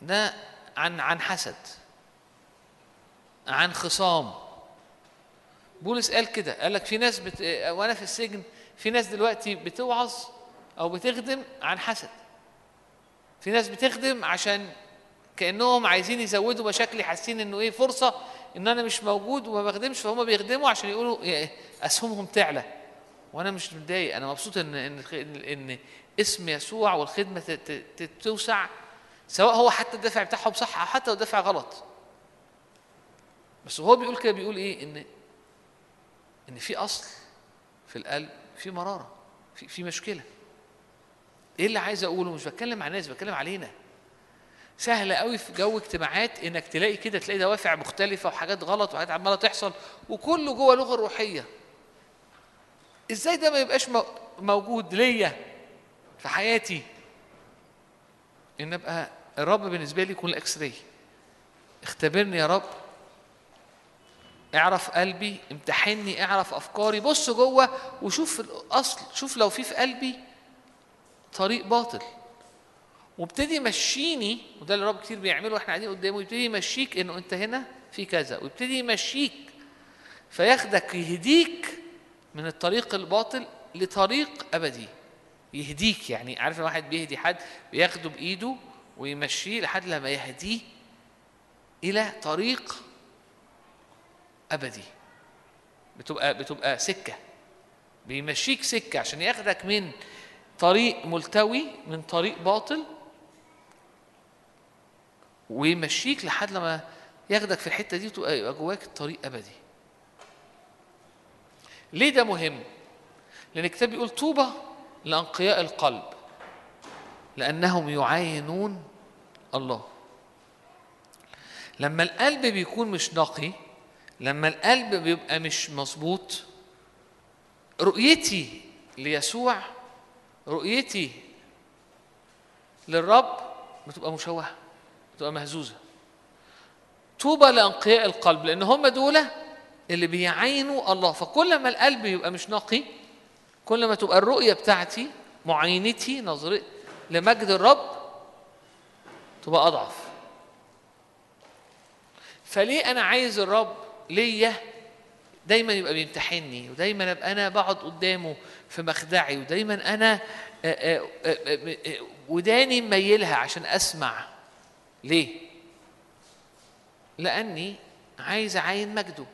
ده عن عن حسد عن خصام. بولس قال كده قال لك في ناس بت... وأنا في السجن في ناس دلوقتي بتوعظ أو بتخدم عن حسد. في ناس بتخدم عشان كأنهم عايزين يزودوا مشاكلي حاسين إنه إيه فرصة إن أنا مش موجود وما بخدمش فهم بيخدموا عشان يقولوا إيه أسهمهم تعلى. وأنا مش متضايق. أنا مبسوط إن إن إن اسم يسوع والخدمة توسع سواء هو حتى الدافع بتاعهم صح أو حتى لو الدافع غلط. بس هو بيقول كده بيقول إيه؟ إن إن في أصل في القلب في مرارة في في مشكلة. إيه اللي عايز أقوله؟ مش بتكلم عن الناس بتكلم علينا. سهل قوي في جو اجتماعات إنك تلاقي كده تلاقي دوافع مختلفة وحاجات غلط وحاجات عمالة تحصل وكله جوه لغة روحية. إزاي ده ما يبقاش مو- موجود ليا في حياتي؟ إن أبقى الرب بالنسبة لي يكون ال X-ray اختبرني يا رب. اعرف قلبي امتحني اعرف أفكاري. بص جوه وشوف الأصل شوف لو في في قلبي طريق باطل. وابتدي مشيني وده اللي الرب كتير بيعمله وإحنا قاعدين قدامه يبتدي يمشيك إنه أنت هنا في كذا ويبتدي يمشيك فياخدك يهديك من الطريق الباطل لطريق أبدي. يهديك يعني عارف الواحد بيهدي حد بياخده بإيده ويمشيه لحد لما يهديه إلى طريق أبدي. بتبقى بتبقى سكة. بيمشيك سكة عشان ياخدك من طريق ملتوي من طريق باطل ويمشيك لحد لما ياخدك في الحتة دي وتبقى يبقى جواك الطريق أبدي. ليه ده مهم؟ لأن الكتاب بيقول طوبى لأنقياء القلب لأنهم يعاينون الله. لما القلب بيكون مش نقي لما القلب بيبقى مش مظبوط رؤيتي ليسوع رؤيتي للرب بتبقى مشوهة. بتبقى مهزوزة. طوبى لإنقياء القلب لأن هم دول اللي بيعينوا الله. فكل ما القلب يبقى مش نقي كل ما تبقى الرؤية بتاعتي معاينتي نظري لمجد الرب تبقى أضعف. فليه أنا عايز الرب ليا؟ دايما يبقى بيمتحني ودايما أبقى أنا بقعد قدامه في مخدعي ودايما أنا وداني مميلها عشان أسمع. ليه؟ لأني عايز أعاين مجده.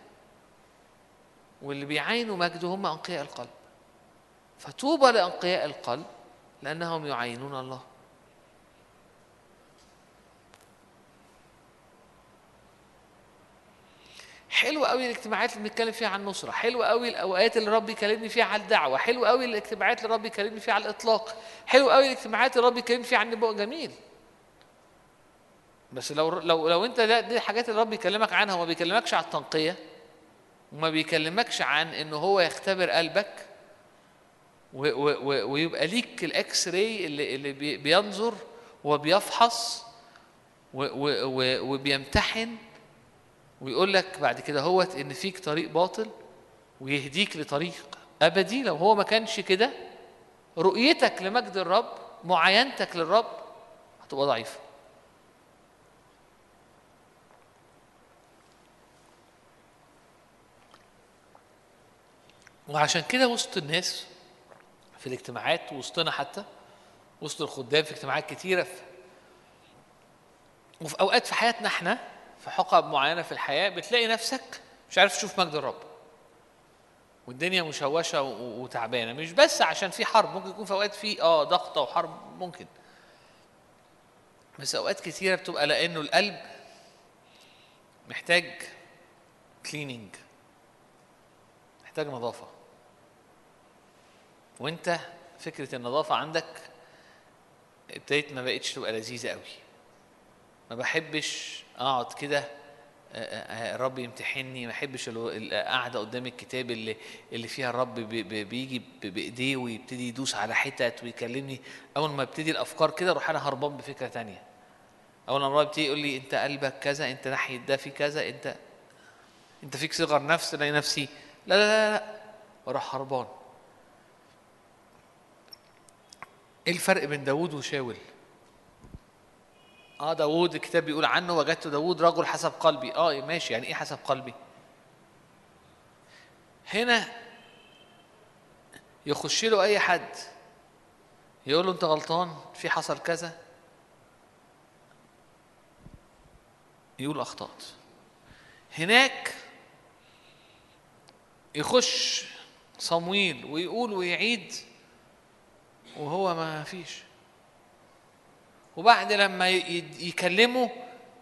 واللي بيعاينوا مجده هم أنقياء القلب. فطوبى لأنقياء القلب لأنهم يعاينون الله. حلو قوي الاجتماعات اللي بنتكلم فيها عن النصرة. حلو قوي الأوقات اللي ربي يكلمني فيها على الدعوة. حلو قوي الاجتماعات اللي ربي يكلمني فيها على الإطلاق. حلو قوي الاجتماعات اللي ربي يكلمني فيها عن النبوة. جميل. بس لو لو لو انت ده دي الحاجات اللي ربي يكلمك عنها وما بيكلمكش على التنقية وما بيكلمكش عن إنه هو يختبر قلبك و و ويبقى ليك ال X-ray اللي اللي بي- بينظر وبيفحص و و وبيمتحن ويقول لك بعد كده هوت إن فيك طريق باطل ويهديك لطريق أبدي. لو هو ما كانش كده رؤيتك لمجد الرب معاينتك للرب هتبقى ضعيفة. وعشان كده وسط الناس في الاجتماعات وسطنا حتى وسط الخدام في اجتماعات كتيرة في وفي أوقات في حياتنا إحنا في حقب معينة في الحياة بتلاقي نفسك مش عارف تشوف مجد الرب. والدنيا مشوشة و- وتعبانة. مش بس عشان في حرب ممكن يكون في أوقات في آه ضغطة وحرب ممكن. بس أوقات كتيرة بتبقى لأنه القلب محتاج cleaning محتاج نظافة. وانت فكرة النظافة عندك ابتديت ما بقتش تبقى لذيذة قوي. ما بحبش اقعد كده آه، آه، الرب يمتحني ما بحبش القعدة قدام الكتاب اللي اللي فيها الرب بي- بي- بيجي بإيديه ويبتدي يدوس على حتت ويكلمني. أول ما أبتدي الأفكار كده أروح أنا هربان بفكرة تانية. أول ما الرب يبتدي يقول لي أنت قلبك كذا أنت ناحية ده في كذا أنت أنت فيك صغر نفس ألاقي نفسي لا لا لا لا وأروح هربان. إيه الفرق بين داوود وشاول؟ آه داوود الكتاب بيقول عنه وجدت داوود رجل حسب قلبي. آه ماشي. يعني إيه حسب قلبي؟ هنا يخش له أي حد يقول له أنت غلطان في حصل كذا يقول أخطأت. هناك يخش صمويل ويقول ويعيد وهو ما فيش. وبعد لما يكلمه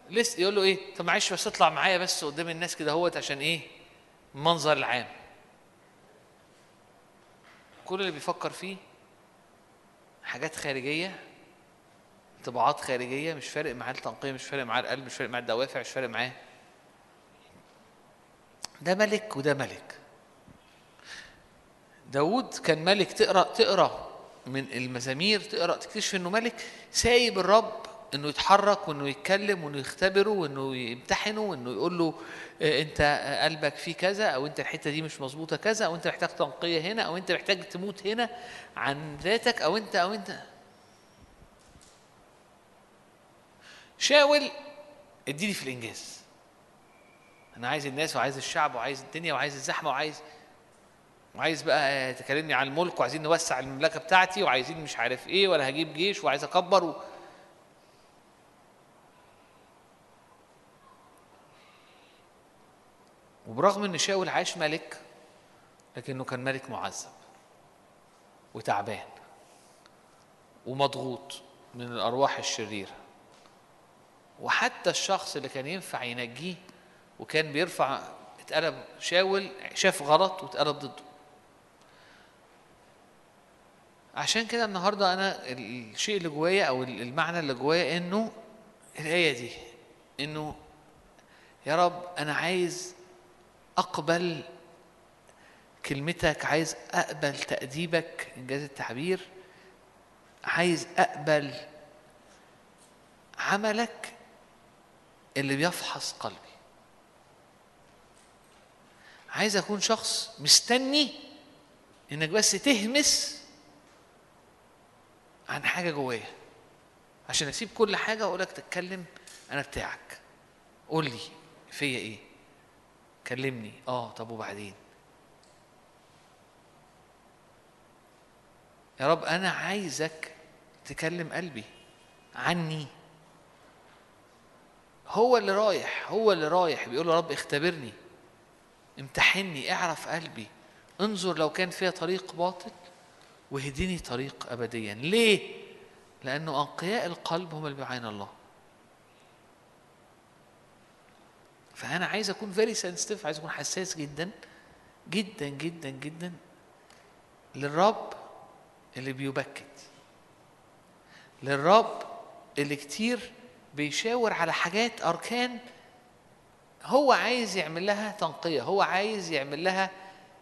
لسه يقول له إيه؟ طب معلش بس اطلع معايا بس قدام الناس كده هوت عشان إيه؟ المنظر العام. كل اللي بيفكر فيه حاجات خارجية انطباعات خارجية مش فارق معاه التنقية مش فارق معاه القلب مش فارق معاه الدوافع مش فارق معاه. ده ملك وده ملك. داود كان ملك تقرا تقرأ من المزامير تقرأ تكتشف إنه ملك سايب الرب إنه يتحرك وإنه يتكلم وإنه يختبره وإنه يمتحنه وإنه يقول له آه، أنت قلبك فيه كذا أو أنت الحتة دي مش مظبوطة كذا أو أنت محتاج تنقية هنا أو أنت محتاج تموت هنا عن ذاتك أو أنت أو أنت. شاول اديني في الإنجاز. أنا عايز الناس وعايز الشعب وعايز الدنيا وعايز الزحمة وعايز وعايز بقى تكلمني عن الملك وعايزين نوسع المملكة بتاعتي وعايزين مش عارف إيه ولا هجيب جيش وعايز أكبر و... وبرغم إن شاول عاش ملك لكنه كان ملك معذب وتعبان ومضغوط من الأرواح الشريرة. وحتى الشخص اللي كان ينفع ينجيه وكان بيرفع اتقلب شاول شاف غلط واتقلب ضده. عشان كده النهارده أنا الشيء اللي جوايا أو المعنى اللي جوايا إنه الآية دي إنه يا رب أنا عايز أقبل كلمتك عايز أقبل تأديبك انجاز التعبير عايز أقبل عملك اللي بيفحص قلبي. عايز أكون شخص مستني إنك بس تهمس عن حاجة جوايا. عشان أسيب كل حاجة وأقول لك تتكلم أنا بتاعك. قول لي فيا إيه؟ كلمني. آه طب وبعدين؟ يا رب أنا عايزك تكلم قلبي عني. هو اللي رايح هو اللي رايح. بيقول له رب اختبرني امتحني اعرف قلبي. انظر لو كان فيها طريق باطل. واهدني طريق ابديا. ليه؟ لأنه أنقياء القلب هم اللي بيعاينوا الله. فأنا عايز أكون very sensitive عايز أكون حساس جدا جدا جدا جدا للرب اللي بيبكت. للرب اللي كتير بيشاور على حاجات أركان هو عايز يعمل لها تنقية هو عايز يعمل لها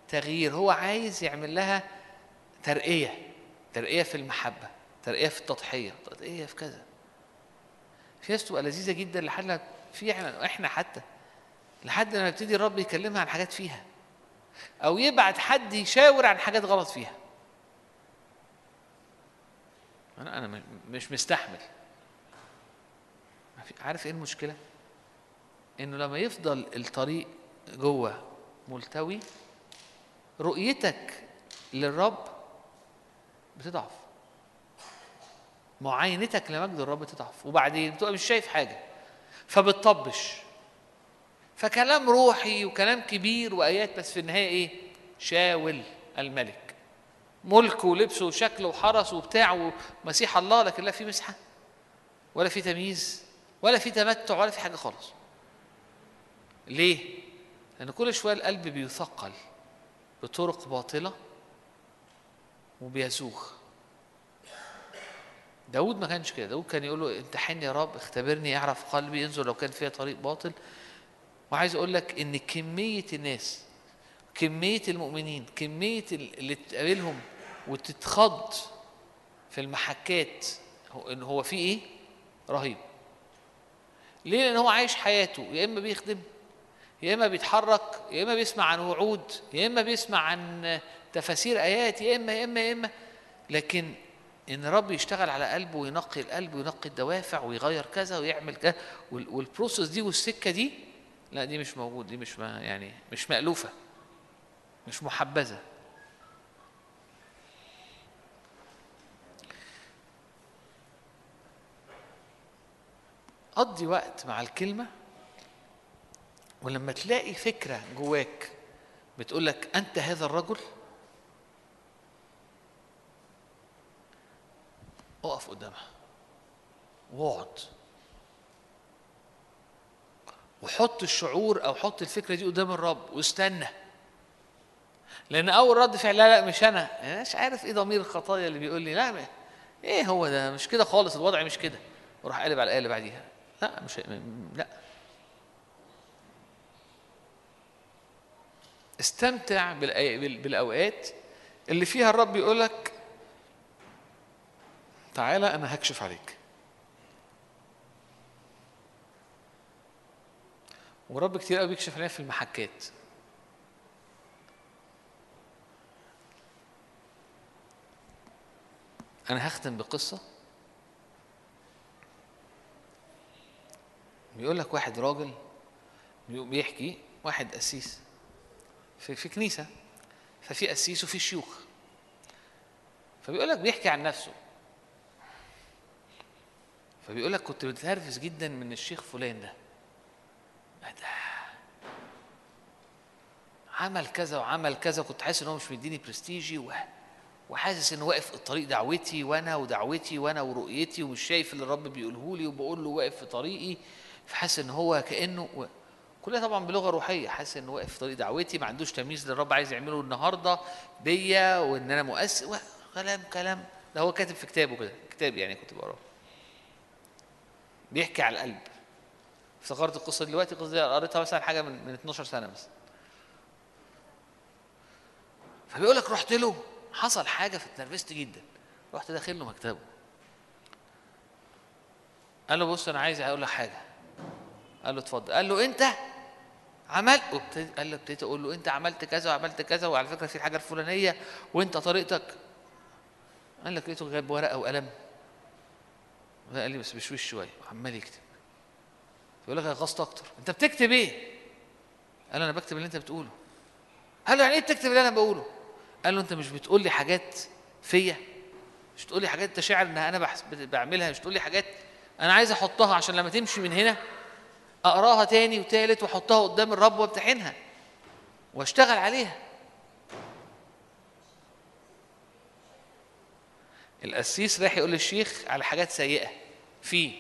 تغيير هو عايز يعمل لها ترقية ترقية في المحبة ترقية في التضحية ترقية في كذا. في ناس تبقى لذيذة جدا لحد في إحنا إحنا حتى لحد ما يبتدي الرب يكلمها عن حاجات فيها أو يبعت حد يشاور عن حاجات غلط فيها. أنا أنا مش مستحمل. عارف إيه المشكلة؟ إنه لما يفضل الطريق جوه ملتوي رؤيتك للرب بتضعف. معاينتك لمجد الرب تضعف. وبعدين بتبقى مش شايف حاجة. فبتطبش. فكلام روحي وكلام كبير وآيات بس في النهاية إيه؟ شاول الملك. ملك ولبسه وشكله وحرس وبتاع ومسيح الله لكن لا في مسحة ولا في تمييز ولا في تمتع ولا في حاجة خالص. ليه؟ لأن كل شوية القلب بيثقل بطرق باطلة وبيزوغ داود ما كانش كده. داود كان يقول له امتحني يا رب اختبرني اعرف قلبي انظر لو كان فيها طريق باطل. وعايز أقول لك ان كمية الناس كمية المؤمنين كمية اللي تقابلهم وتتخض في المحكات إن هو في إيه؟ رهيب. ليه؟ لأن هو عايش حياته. يا إما بيخدم يا إما بيتحرك يا إما بيسمع عن وعود يا إما بيسمع عن تفاسير آيات يا إما يا إما يا إما. لكن إن رب يشتغل على قلبه وينقي القلب وينقي الدوافع ويغير كذا ويعمل كذا والبروسس دي والسكة دي لا دي مش موجود دي مش ما يعني مش مألوفة مش محبذة. قضي وقت مع الكلمة ولما تلاقي فكرة جواك بتقول لك أنت هذا الرجل قدامها. واقعد. وحط الشعور أو حط الفكرة دي قدام الرب واستنى. لأن أول رد فعل لا لا مش أنا. أنا مش عارف إيه ضمير الخطايا اللي بيقول لي لا إيه هو ده؟ مش كده خالص الوضع مش كده. وراح قالب على الآية اللي بعديها. لا مش لا. استمتع بالأوقات اللي فيها الرب يقول لك تعالى أنا هكشف عليك. ورب كتير قوي بيكشف علينا في المحكات. أنا هختم بقصة. بيقول لك واحد راجل بيحكي واحد قسيس في, في كنيسة. ففي قسيس وفي شيوخ. فبيقول لك بيحكي عن نفسه. فبيقول لك كنت بتنرفز جدا من الشيخ فلان ده عمل كذا وعمل كذا كنت حاسس إن هو مش مديني برستيجي. وحاسس انه واقف في طريق دعوتي وأنا ودعوتي وأنا ورؤيتي ومش شايف اللي الرب بيقوله لي وبقول له واقف في طريقي فحاسس إن هو كأنه و... كلها طبعا بلغة روحية حاسس انه واقف في طريق دعوتي ما عندوش تمييز اللي عايز يعمله النهارده بيا وإن أنا مؤسس. كلام كلام ده هو كاتب في كتابه كده كتاب يعني كنت بقراه بيحكي على القلب. افتكرت القصة دلوقتي القصة دي قريتها مثلا حاجة من من 12 سنة مثلا. فبيقول لك رحت له حصل حاجة فاتنرفزت جدا. رحت داخل له مكتبه. قال له بص أنا عايز أقول لك حاجة. قال له اتفضل. قال له أنت عملت؟ قال له ابتديت أقول له أنت عملت كذا وعملت كذا وعلى فكرة في الحاجة الفلانية وأنت طريقتك. قال لك لقيته جايب ورقة وقلم. قال لي بس بشويش شوية وعمال يكتب. يقول لك غصت أكتر. أنت بتكتب إيه؟ قال أنا بكتب اللي أنت بتقوله. قال له يعني إيه بتكتب اللي أنا بقوله؟ قال له أنت مش بتقول لي حاجات فيا؟ مش تقول لي حاجات انت شاعر إنها أنا بعملها؟ مش تقول لي حاجات أنا عايز أحطها عشان لما تمشي من هنا أقراها تاني وتالت وأحطها قدام الرب وأمتحنها وأشتغل عليها. القسيس راح يقول للشيخ على حاجات سيئة. فيه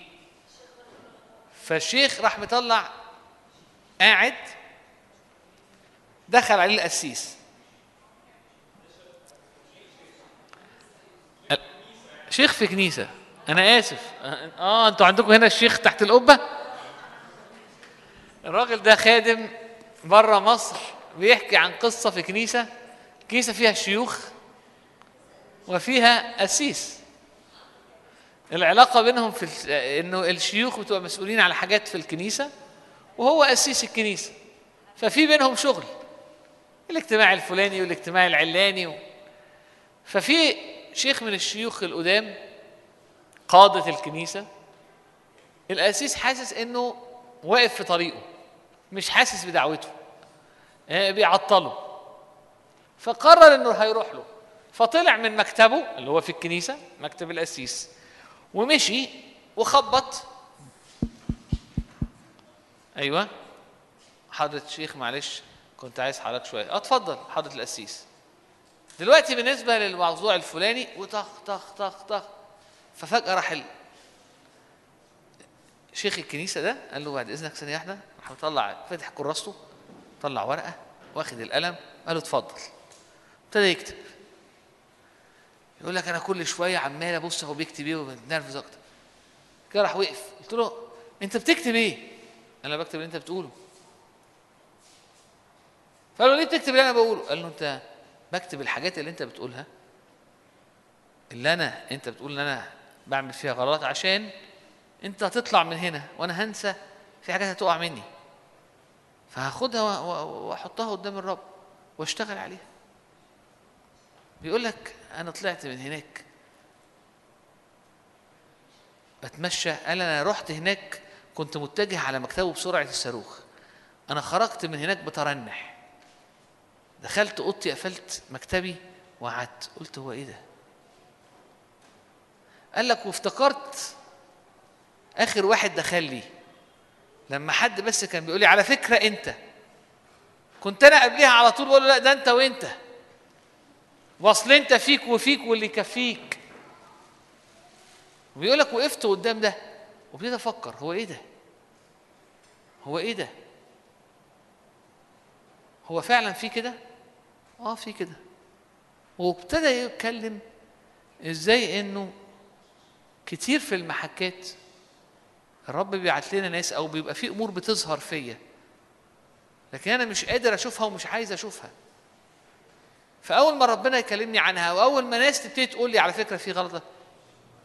فالشيخ راح مطلع قاعد دخل عليه القسيس. شيخ في كنيسة. أنا آسف. آه أنتوا عندكم هنا الشيخ تحت القبة؟ الراجل ده خادم بره مصر بيحكي عن قصة في كنيسة. كنيسة فيها شيوخ. وفيها قسيس العلاقة بينهم في إنه الشيوخ بتبقى مسؤولين على حاجات في الكنيسة وهو قسيس الكنيسة. ففي بينهم شغل الاجتماع الفلاني والاجتماع العلاني و... ففي شيخ من الشيوخ القدام قادة الكنيسة. القسيس حاسس إنه واقف في طريقه مش حاسس بدعوته آه، بيعطله. فقرر إنه هيروح له. فطلع من مكتبه اللي هو في الكنيسة مكتب القسيس ومشي وخبط. أيوه. حضرة الشيخ معلش كنت عايز حضرتك شوية. اتفضل حضرة القسيس. دلوقتي بالنسبة للموضوع الفلاني وطخ طخ طخ طخ. ففجأة راح شيخ الكنيسة ده قال له بعد إذنك ثانية واحدة راح مطلع فتح كراسته طلع ورقة واخد القلم قال له اتفضل. ابتدى يكتب. يقول لك أنا كل شوية عمال أبص هو بيكتب إيه وبتنرفز أكتر. كده راح وقف. قلت له أنت بتكتب إيه؟ أنا بكتب اللي أنت بتقوله. فقال له ليه بتكتب اللي أنا بقوله؟ قال له أنت بكتب الحاجات اللي أنت بتقولها اللي أنا أنت بتقول إن أنا بعمل فيها غلط عشان أنت هتطلع من هنا وأنا هنسى في حاجات هتقع مني. فهاخدها وأحطها قدام الرب وأشتغل عليها. بيقول لك أنا طلعت من هناك. بتمشى. قال أنا رحت هناك كنت متجه على مكتبه بسرعة الصاروخ. أنا خرجت من هناك بترنح. دخلت أوضتي قفلت مكتبي وقعدت. قلت هو إيه ده؟ قال لك وافتكرت آخر واحد دخل لي. لما حد بس كان بيقول لي على فكرة أنت. كنت أنا قبليها على طول بقول له لا ده أنت وأنت. واصل انت فيك وفيك واللي يكفيك. وبيقول لك وقفت قدام ده وابتديت أفكر هو إيه ده؟ هو إيه ده؟ هو فعلا في كده؟ آه في كده. وابتدى يتكلم إزاي إنه كتير في المحكات الرب بيبعت لنا ناس أو بيبقى في أمور بتظهر فيا لكن أنا مش قادر أشوفها ومش عايز أشوفها. فأول ما ربنا يكلمني عنها وأول ما ناس تبتدي تقول لي على فكرة في غلطة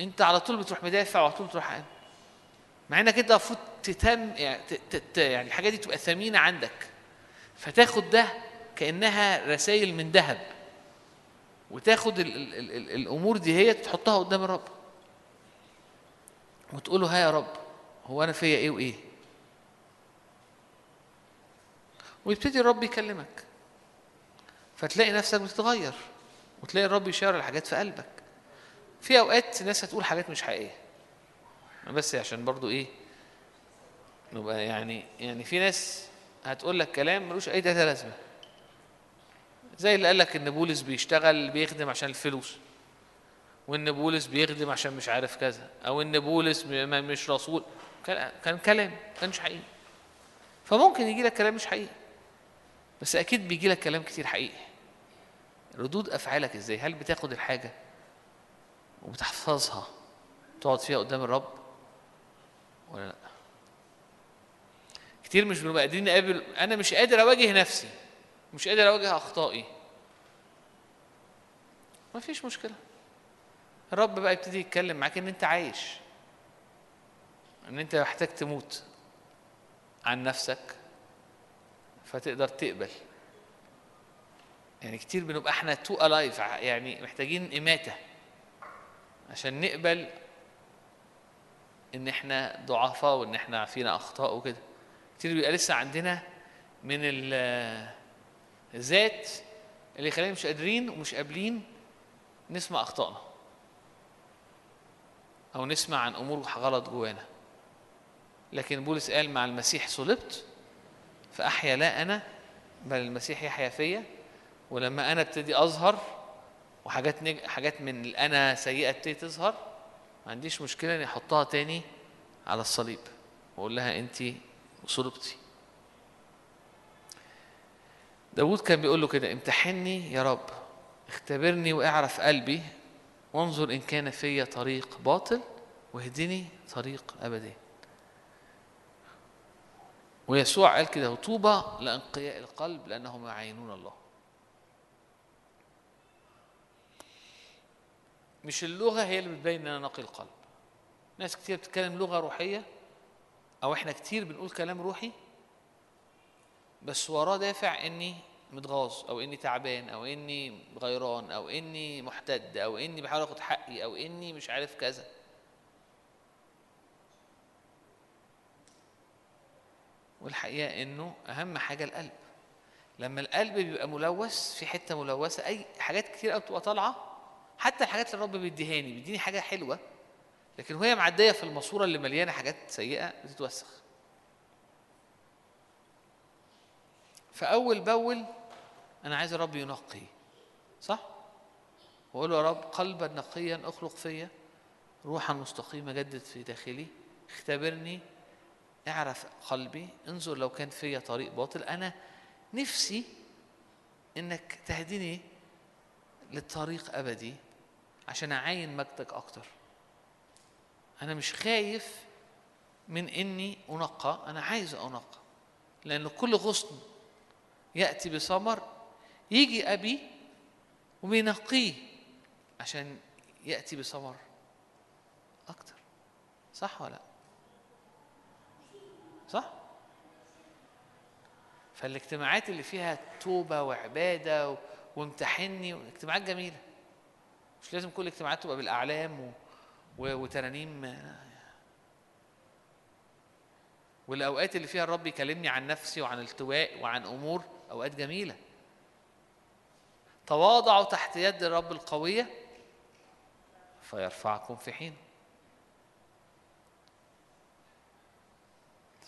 أنت على طول بتروح مدافع وعلى طول بتروح قايم مع إنك أنت المفروض تتم يعني, يعني الحاجة دي تبقى ثمينة عندك. فتاخد ده كأنها رسائل من ذهب. وتاخد ال ال ال ال الأمور دي هي تحطها قدام الرب. وتقول له ها يا رب هو أنا فيا إيه وإيه؟ ويبتدي الرب يكلمك. فتلاقي نفسك بتتغير وتلاقي الرب يشاور الحاجات في قلبك. في أوقات ناس هتقول حاجات مش حقيقية. بس عشان برضو إيه نبقى يعني يعني في ناس هتقول لك كلام ملوش أي تلاتة لازمة. زي اللي قال لك إن بولس بيشتغل بيخدم عشان الفلوس وإن بولس بيخدم عشان مش عارف كذا أو إن بولس مش رسول. كان كلام كانش حقيقي. فممكن يجي لك كلام مش حقيقي. بس أكيد بيجي لك كلام كتير حقيقي. ردود أفعالك إزاي؟ هل بتاخد الحاجة وبتحفظها تقعد فيها قدام الرب ولا لأ؟ كتير مش بنبقى قادرين نقابل. أنا مش قادر أواجه نفسي مش قادر أواجه أخطائي. ما فيش مشكلة. الرب بقى يبتدي يتكلم معاك إن أنت عايش إن أنت محتاج تموت عن نفسك فتقدر تقبل. يعني كتير بنبقى إحنا too alive يعني محتاجين إماتة. عشان نقبل إن إحنا ضعفاء وإن إحنا فينا أخطاء وكده. كتير بيبقى لسه عندنا من ال- الذات اللي يخلينا مش قادرين ومش قابلين نسمع أخطائنا. أو نسمع عن أمور غلط جوانا. لكن بولس قال مع المسيح صلبت فأحيا لا أنا بل المسيح يحيا فيا. ولما أنا ابتدي أظهر وحاجات نج... حاجات من الانا سيئة تبتدي تظهر ما عنديش مشكلة إني أحطها تاني على الصليب وأقول لها انت صلبتي داود كان بيقول له كده امتحني يا رب اختبرني واعرف قلبي وانظر إن كان في طريق باطل واهدني طريق أبدي. ويسوع قال كده طوبى لأنقياء القلب لأنهم يعينون الله. مش اللغة هي اللي بتبين إن أنا نقي القلب ناس كتير بتتكلم لغة روحية أو إحنا كتير بنقول كلام روحي بس وراه دافع إني متغاظ أو إني تعبان أو إني غيران أو إني محتد أو إني بحاول آخد حقي أو إني مش عارف كذا. والحقيقة إنه أهم حاجة القلب. لما القلب بيبقى ملوث في حتة ملوثة أي حاجات كتير قوي بتبقى طالعة حتى الحاجات اللي الرب بيديهاني بيديني حاجة حلوة لكن وهي معدية في الماسورة اللي مليانة حاجات سيئة بتتوسخ. فأول باول أنا عايز الرب ينقي صح؟ وأقول له يا رب قلبا نقيا أخلق فيا روحا مستقيمة جدد في داخلي اختبرني اعرف قلبي انظر لو كان فيا طريق باطل. أنا نفسي إنك تهديني للطريق أبدي. عشان أعاين مجدك أكتر. أنا مش خايف من إني أنقى أنا عايز أنقى. لأن كل غصن يأتي بثمر يجي أبي وبينقيه عشان يأتي بثمر أكتر. صح ولا لأ؟ صح؟ فالاجتماعات اللي فيها توبة وعبادة و... وامتحني اجتماعات جميلة. مش لازم كل الاجتماعات تبقى بالأعلام و... و... وترانيم والأوقات اللي فيها الرب يكلمني عن نفسي وعن التواء وعن أمور أوقات جميلة. تواضعوا تحت يد الرب القوية فيرفعكم في حين.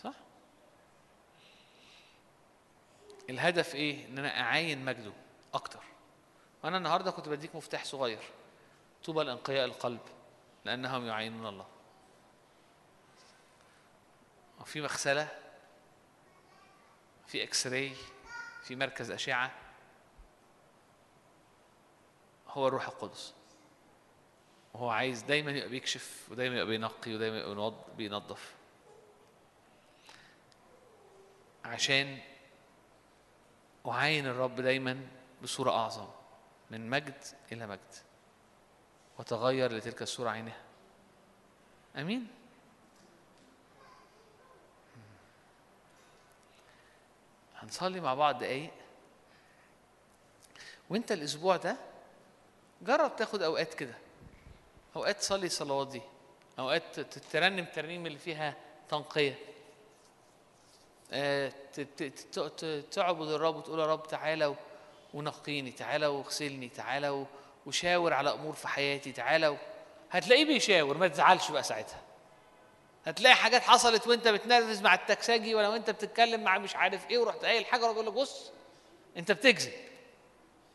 صح؟ الهدف إيه؟ إن أنا اعاين مجده أكتر. وأنا النهارده كنت بديك مفتاح صغير. طوبى لانقياء القلب لأنهم يعينون الله. وفي مغسلة في إكس راي في مركز أشعة. هو الروح القدس. وهو عايز دايما يبقى بيكشف ودايما يبقى بينقي ودايما يبقى بينظف. عشان أعاين الرب دايما بصورة أعظم من مجد إلى مجد. وتغير لتلك الصورة عينها. أمين. هنصلي مع بعض دقايق. وانت الأسبوع ده جرب تاخد أوقات كده. أوقات تصلي الصلوات دي. أوقات ترنم ترنيم اللي فيها تنقية. آه، تعبد الرب وتقول يا رب تعالى ونقيني تعالى واغسلني تعالى وشاور على أمور في حياتي تعالى. هتلاقيه بيشاور ما تزعلش بقى ساعتها. هتلاقي حاجات حصلت وأنت بتنرفز مع التكساجي ولا وأنت بتتكلم مع مش عارف إيه ورحت قايل حاجة يقول لك بص أنت بتكذب.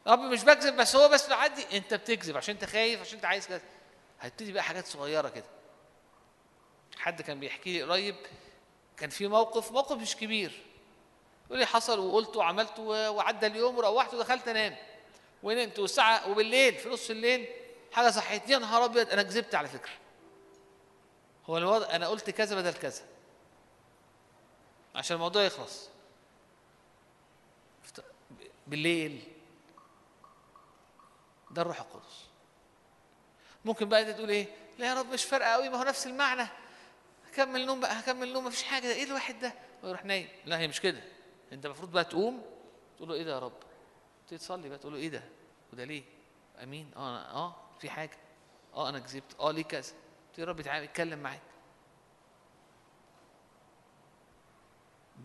رب مش بكذب بس هو بس بعدي أنت بتكذب عشان أنت خايف عشان أنت عايز كذا. هتبتدي بقى حاجات صغيرة كده. حد كان بيحكي لي قريب كان في موقف موقف مش كبير. يقول لي حصل وقلت وعملت و- وعدى اليوم وروحت ودخلت أنام. ونمت والساعة وبالليل في نص الليل. حاجة صحيت. يا نهار أبيض أنا كذبت على فكرة. هو الوضع أنا قلت كذا بدل كذا. عشان الموضوع يخلص. بالليل. ده الروح القدس. ممكن بقى تقول إيه؟ لا يا رب مش فارقة قوي ما هو نفس المعنى. هكمل نوم بقى هكمل نوم. مفيش حاجة. إيه الواحد ده؟ ويروح نايم. لا هي مش كده. أنت المفروض بقى تقوم تقول له إيه ده يا رب؟ تبتدي تصلي بقى تقول له إيه ده؟ وده ليه؟ أمين؟ آه أنا آه في حاجة. آه أنا كذبت. آه ليه كذا؟ تبتدي رب يتعامل يتكلم معاك.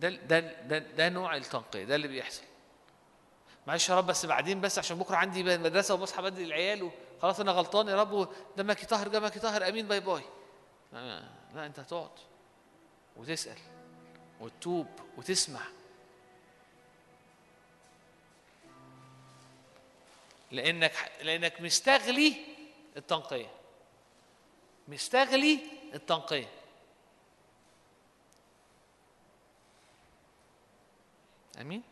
ده ده ده ده نوع التنقية. ده اللي بيحصل. معلش يا رب بس بعدين بس عشان بكرة عندي مدرسة وبصحى بدري العيال وخلاص أنا غلطان يا رب دمك يطهر دمك يطهر أمين باي باي. لا, لا أنت هتقعد وتسأل وتتوب وتسمع. لأنك لأنك مستغلي التنقية. مستغلي التنقية. آمين؟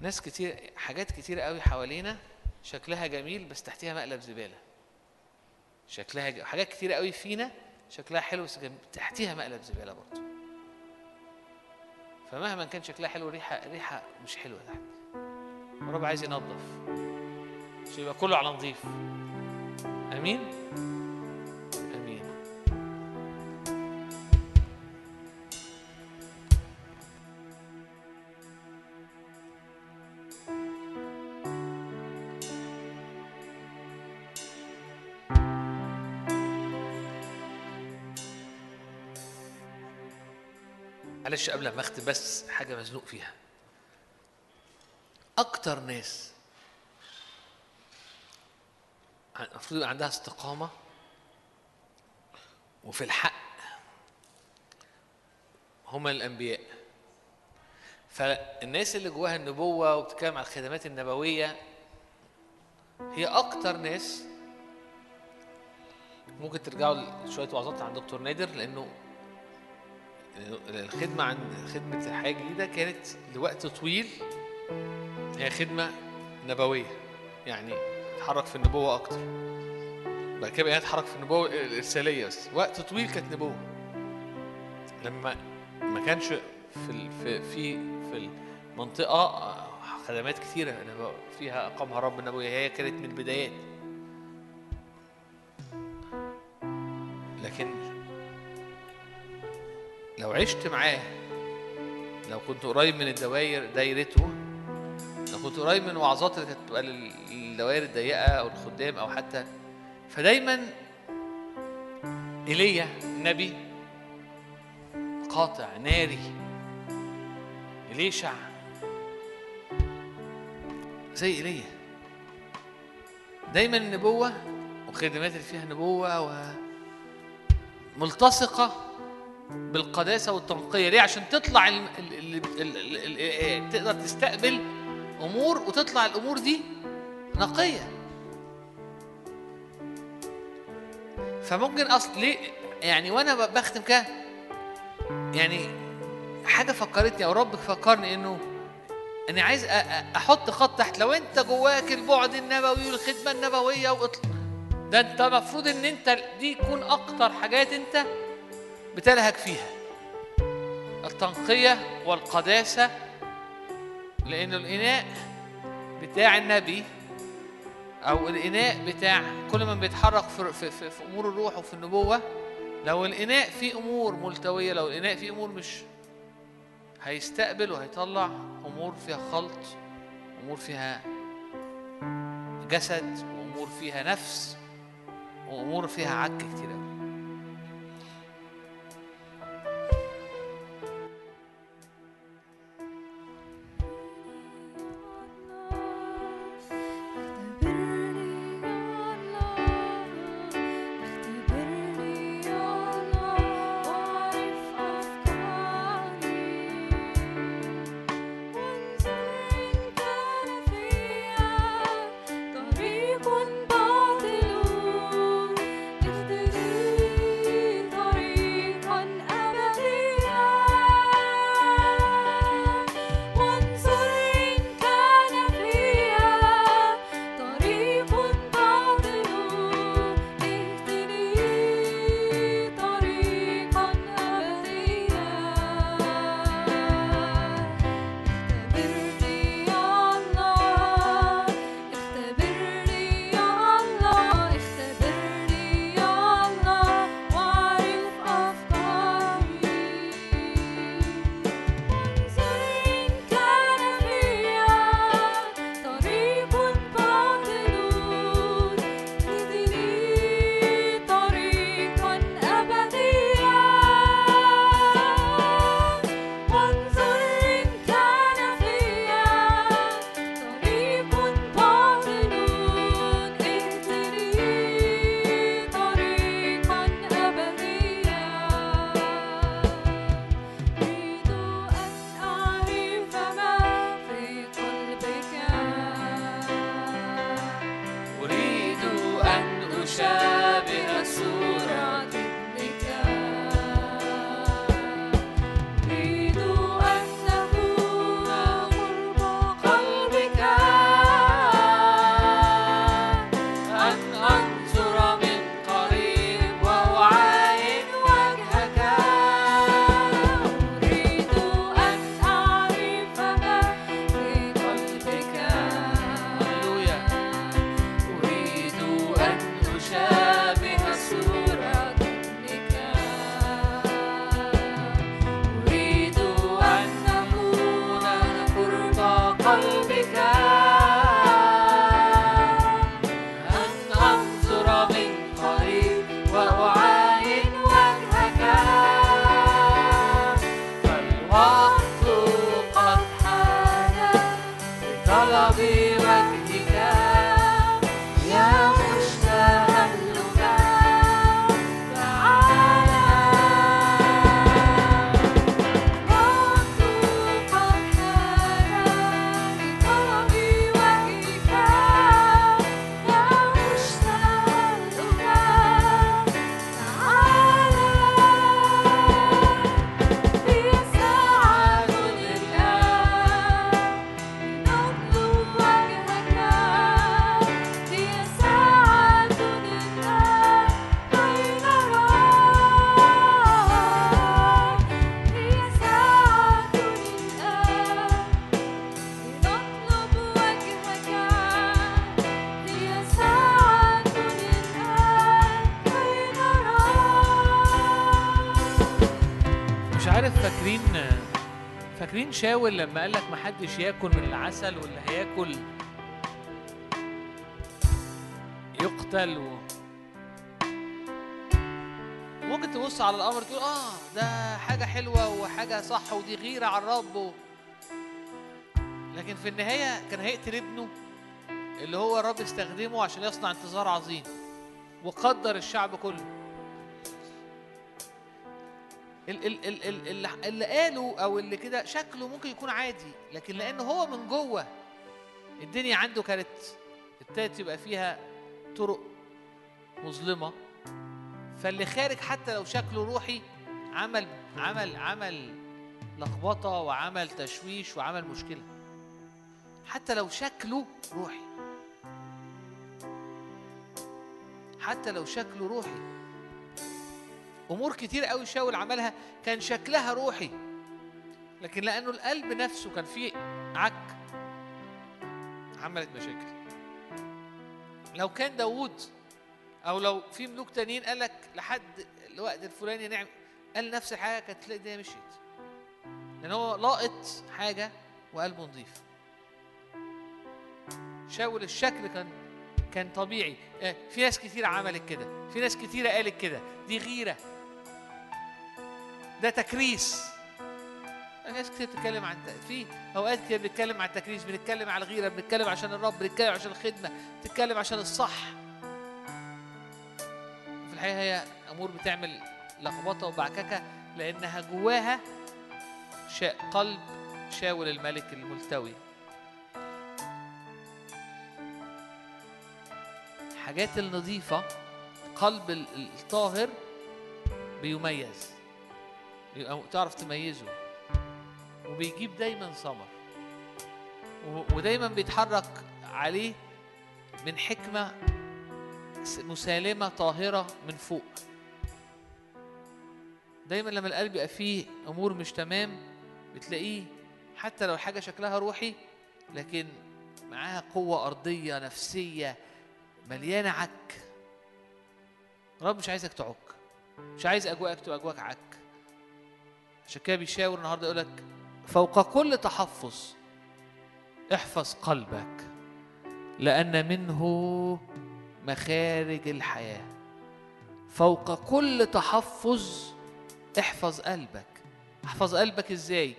ناس كتير حاجات كتير قوي حوالينا شكلها جميل بس تحتها مقلب زبالة. شكلها. حاجات كتير قوي فينا شكلها حلو بس جم... تحتها مقلب زبالة برضه. فمهما كان شكلها حلو ريحه ريحه مش حلوة تحت الرب عايز ينظف. عشان يبقى كله على نظيف. آمين؟ معلش قبل ما اختم بس حاجة مزنوق فيها. أكتر ناس المفروض يبقى عندها استقامة وفي الحق هم الأنبياء. فالناس اللي جواها النبوة وبتتكلم عن الخدمات النبوية هي أكتر ناس ممكن ترجعوا لشوية وعظات عن دكتور نادر لأنه الخدمة عند خدمة الحياة الجديدة كانت لوقت طويل. هي خدمة نبوية يعني تحرك في النبوة أكتر. بعد كده بقينا نتحرك في النبوة الإرسالية بس. وقت طويل كانت نبوة. لما ما كانش في في في في المنطقة خدمات كثيرة نبو- فيها أقامها رب النبوية. هي كانت من البدايات. لو عشت معاه لو كنت قريب من الدوائر دايرته لو كنت قريب من وعظات اللي كانت بتبقى لل- للدوائر الضيقة أو الخدام أو حتى فدايما إيليا نبي قاطع ناري إليشع زي إيليا. دايما النبوة وخدمات اللي فيها نبوة و ملتصقة بالقداسة والتنقية ليه عشان تطلع. ال... تقدر تستقبل أمور وتطلع الأمور دي نقية فممكن أصل ليه يعني وأنا بختم كده يعني حاجة فكرتني أو رب فكرني إنه إني عايز أحط خط تحت لو أنت جواك البعد النبوي والخدمة النبوية. ده أنت المفروض إن أنت دي يكون أكتر حاجات أنت بتلهج فيها. التنقية والقداسة لأن الإناء بتاع النبي أو الإناء بتاع كل من بيتحرك في, في, في, في أمور الروح وفي النبوة لو الإناء فيه أمور ملتوية لو الإناء فيه أمور مش هيستقبل وهيطلع أمور فيها خلط أمور فيها جسد وأمور فيها نفس وأمور فيها عك كتير أوي. شاول لما قال لك محدش ياكل من العسل واللي هياكل يقتل و... ممكن تبص على الامر تقول آه ده حاجة حلوة وحاجة صح ودي غيرة على الرب و... لكن في النهاية كان هيقتل ابنه اللي هو الرب استخدمه عشان يصنع انتصار عظيم وقدر الشعب كله. اللي اللي قاله أو اللي كده شكله ممكن يكون عادي لكن لأن هو من جوه الدنيا عنده كانت ابتدت يبقى فيها طرق مظلمة. فاللي خارج حتى لو شكله روحي عمل عمل عمل لخبطة وعمل تشويش وعمل مشكلة. حتى لو شكله روحي. حتى لو شكله روحي. أمور كتير قوي شاول عملها كان شكلها روحي. لكن لأنه القلب نفسه كان فيه عك عملت مشاكل. لو كان داوود أو لو في ملوك تانيين قال لك لحد الوقت الفلاني نعمل قال نفس الحاجة كانت تلاقي الدنيا مشيت. لأن هو لاقط حاجة وقلبه نظيف شاول الشكل كان كان طبيعي. آه، في ناس كتير عملت كده في ناس كتير قالت كده. دي غيرة. ده تكريس. ناس كتير بتتكلم عن في أوقات كتير بنتكلم عن التكريس بنتكلم عن الغيرة بنتكلم عشان الرب بنتكلم عشان الخدمة بنتكلم عشان الصح. في الحقيقة هي أمور بتعمل لخبطة وبعككه لأنها جواها شا قلب شاول الملك الملتوي. الحاجات النظيفة قلب ال- ال- الطاهر بيميز. تعرف تميزه. وبيجيب دايما ثمر. ودايما بيتحرك عليه من حكمة مسالمة طاهرة من فوق. دايما لما القلب يبقى فيه أمور مش تمام بتلاقيه حتى لو الحاجة شكلها روحي لكن معاها قوة أرضية نفسية مليانة عك. الرب مش عايزك تعك. مش عايز أجواءك تبقى أجواءك عك. عشان كده بيشاور النهارده يقول لك فوق كل تحفظ احفظ قلبك لأن منه مخارج الحياة. فوق كل تحفظ احفظ قلبك. احفظ قلبك إزاي؟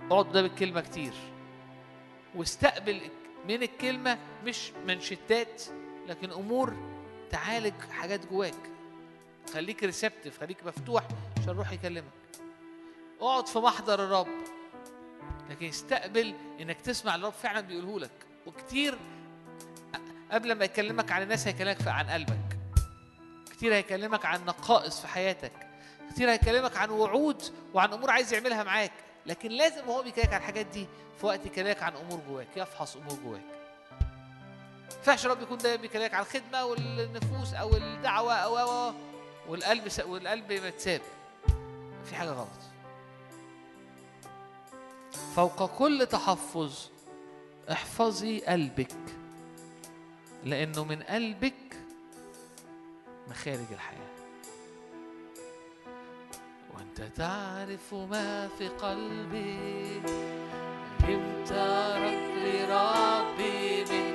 اقعد قدام الكلمة كتير. واستقبل من الكلمة مش منشتات لكن أمور تعالج حاجات جواك. خليك ريسبتيف خليك مفتوح عشان الروح يكلمك. اقعد في محضر الرب. لكن استقبل إنك تسمع الرب فعلا بيقوله لك. وكتير قبل ما يكلمك عن الناس هيكلمك عن قلبك. كتير هيكلمك عن نقائص في حياتك. كتير هيكلمك عن وعود وعن أمور عايز يعملها معاك. لكن لازم وهو بيكلمك عن الحاجات دي في وقت يكلمك عن أمور جواك يفحص أمور جواك. ينفعش الرب يكون دايما بيكلمك عن الخدمة والنفوس أو الدعوة أو أو والقلب. والقلب متساب في حاجة غلط. فوق كل تحفظ احفظي قلبك لأنه من قلبك مخارج الحياة. وأنت تعرف ما في قلبي فهمت رجل ربي من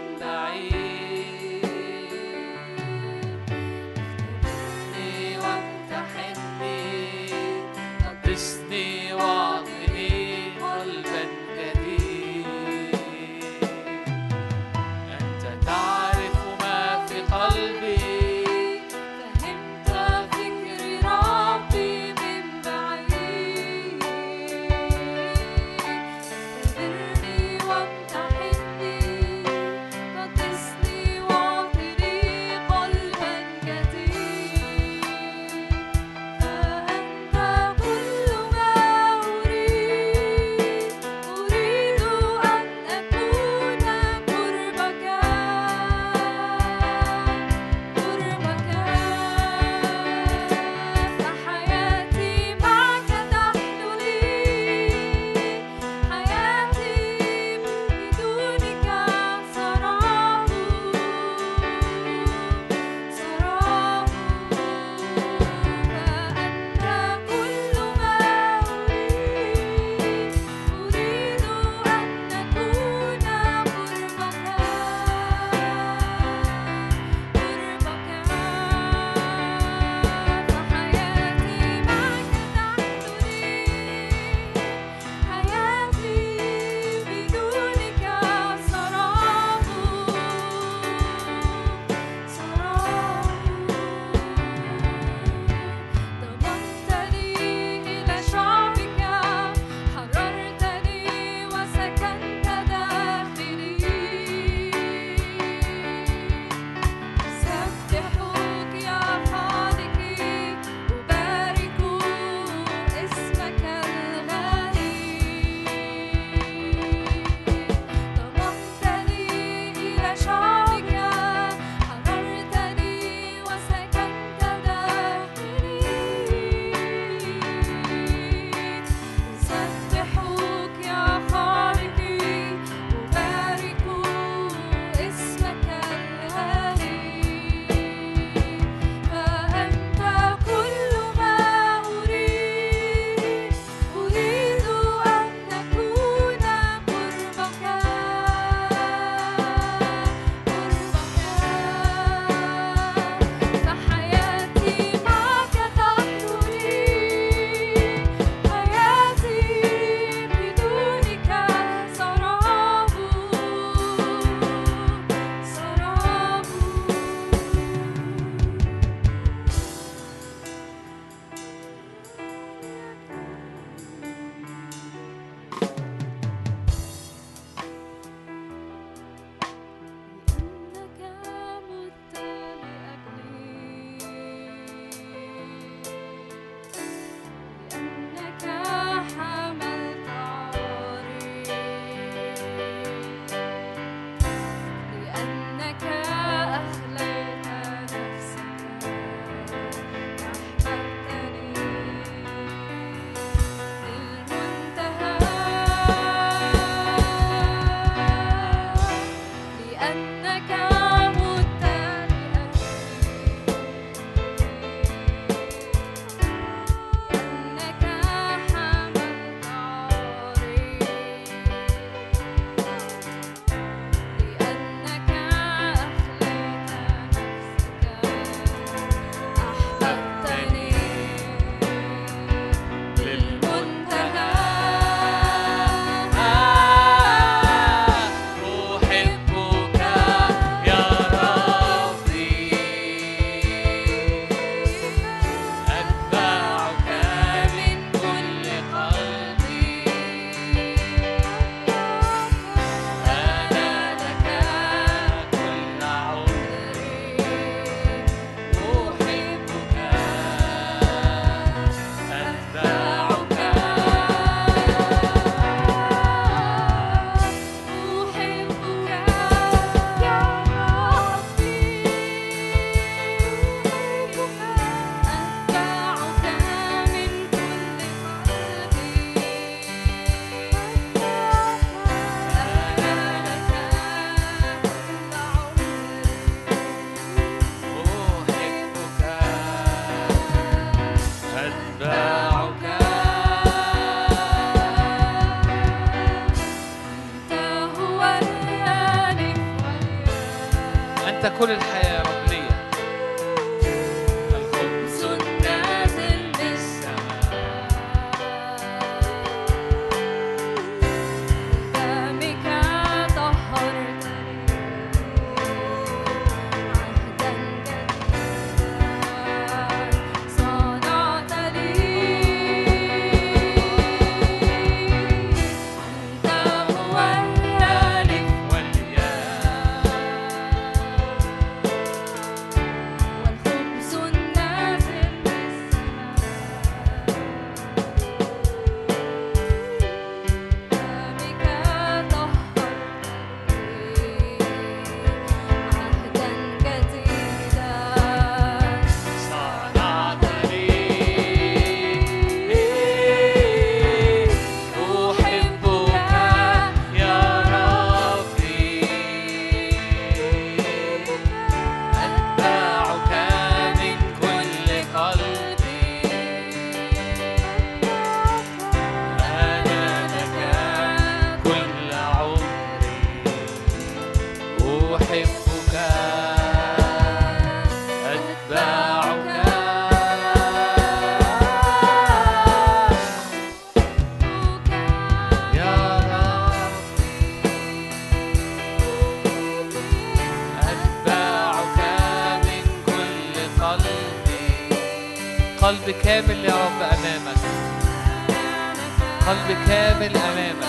كامل أمامك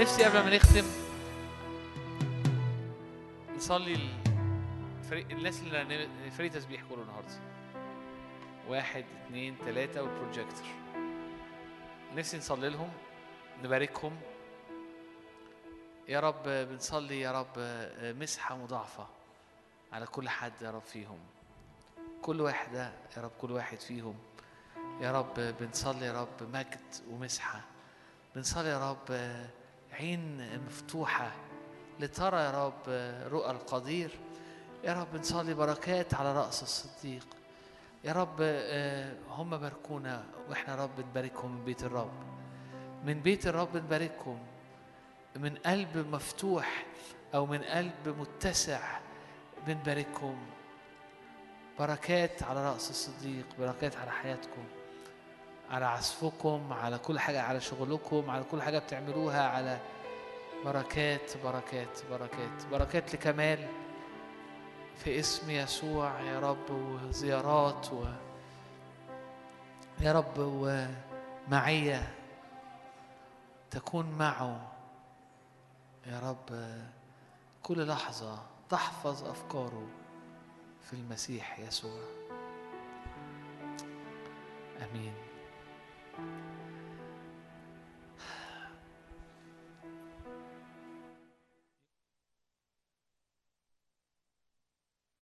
نفسي قبل ما نختم نصلي الناس اللي فريق تسبيح كله النهارده. واحد اتنين تلاتة والبروجيكتور نفسي نصلي لهم نباركهم. يا رب بنصلي يا رب مسحة مضاعفة على كل حد يا رب فيهم. كل واحدة يا رب كل واحد فيهم. يا رب بنصلي يا رب مجد ومسحة. بنصلي يا رب عين مفتوحة لترى يا رب رؤى القدير. يا رب بنصلي بركات على رأس الصديق. يا رب آه، هم باركونا وإحنا رب نباركهم من بيت الرب. من بيت الرب نباركهم. من قلب مفتوح أو من قلب متسع بنباركهم بركات على رأس الصديق بركات على حياتكم على عزفكم على كل حاجة على شغلكم على كل حاجة بتعملوها على بركات بركات بركات. بركات لكمال في اسم يسوع يا رب وزيارات و يا رب ومعية تكون معه. يا رب كل لحظة تحفظ أفكاره في المسيح يسوع. آمين.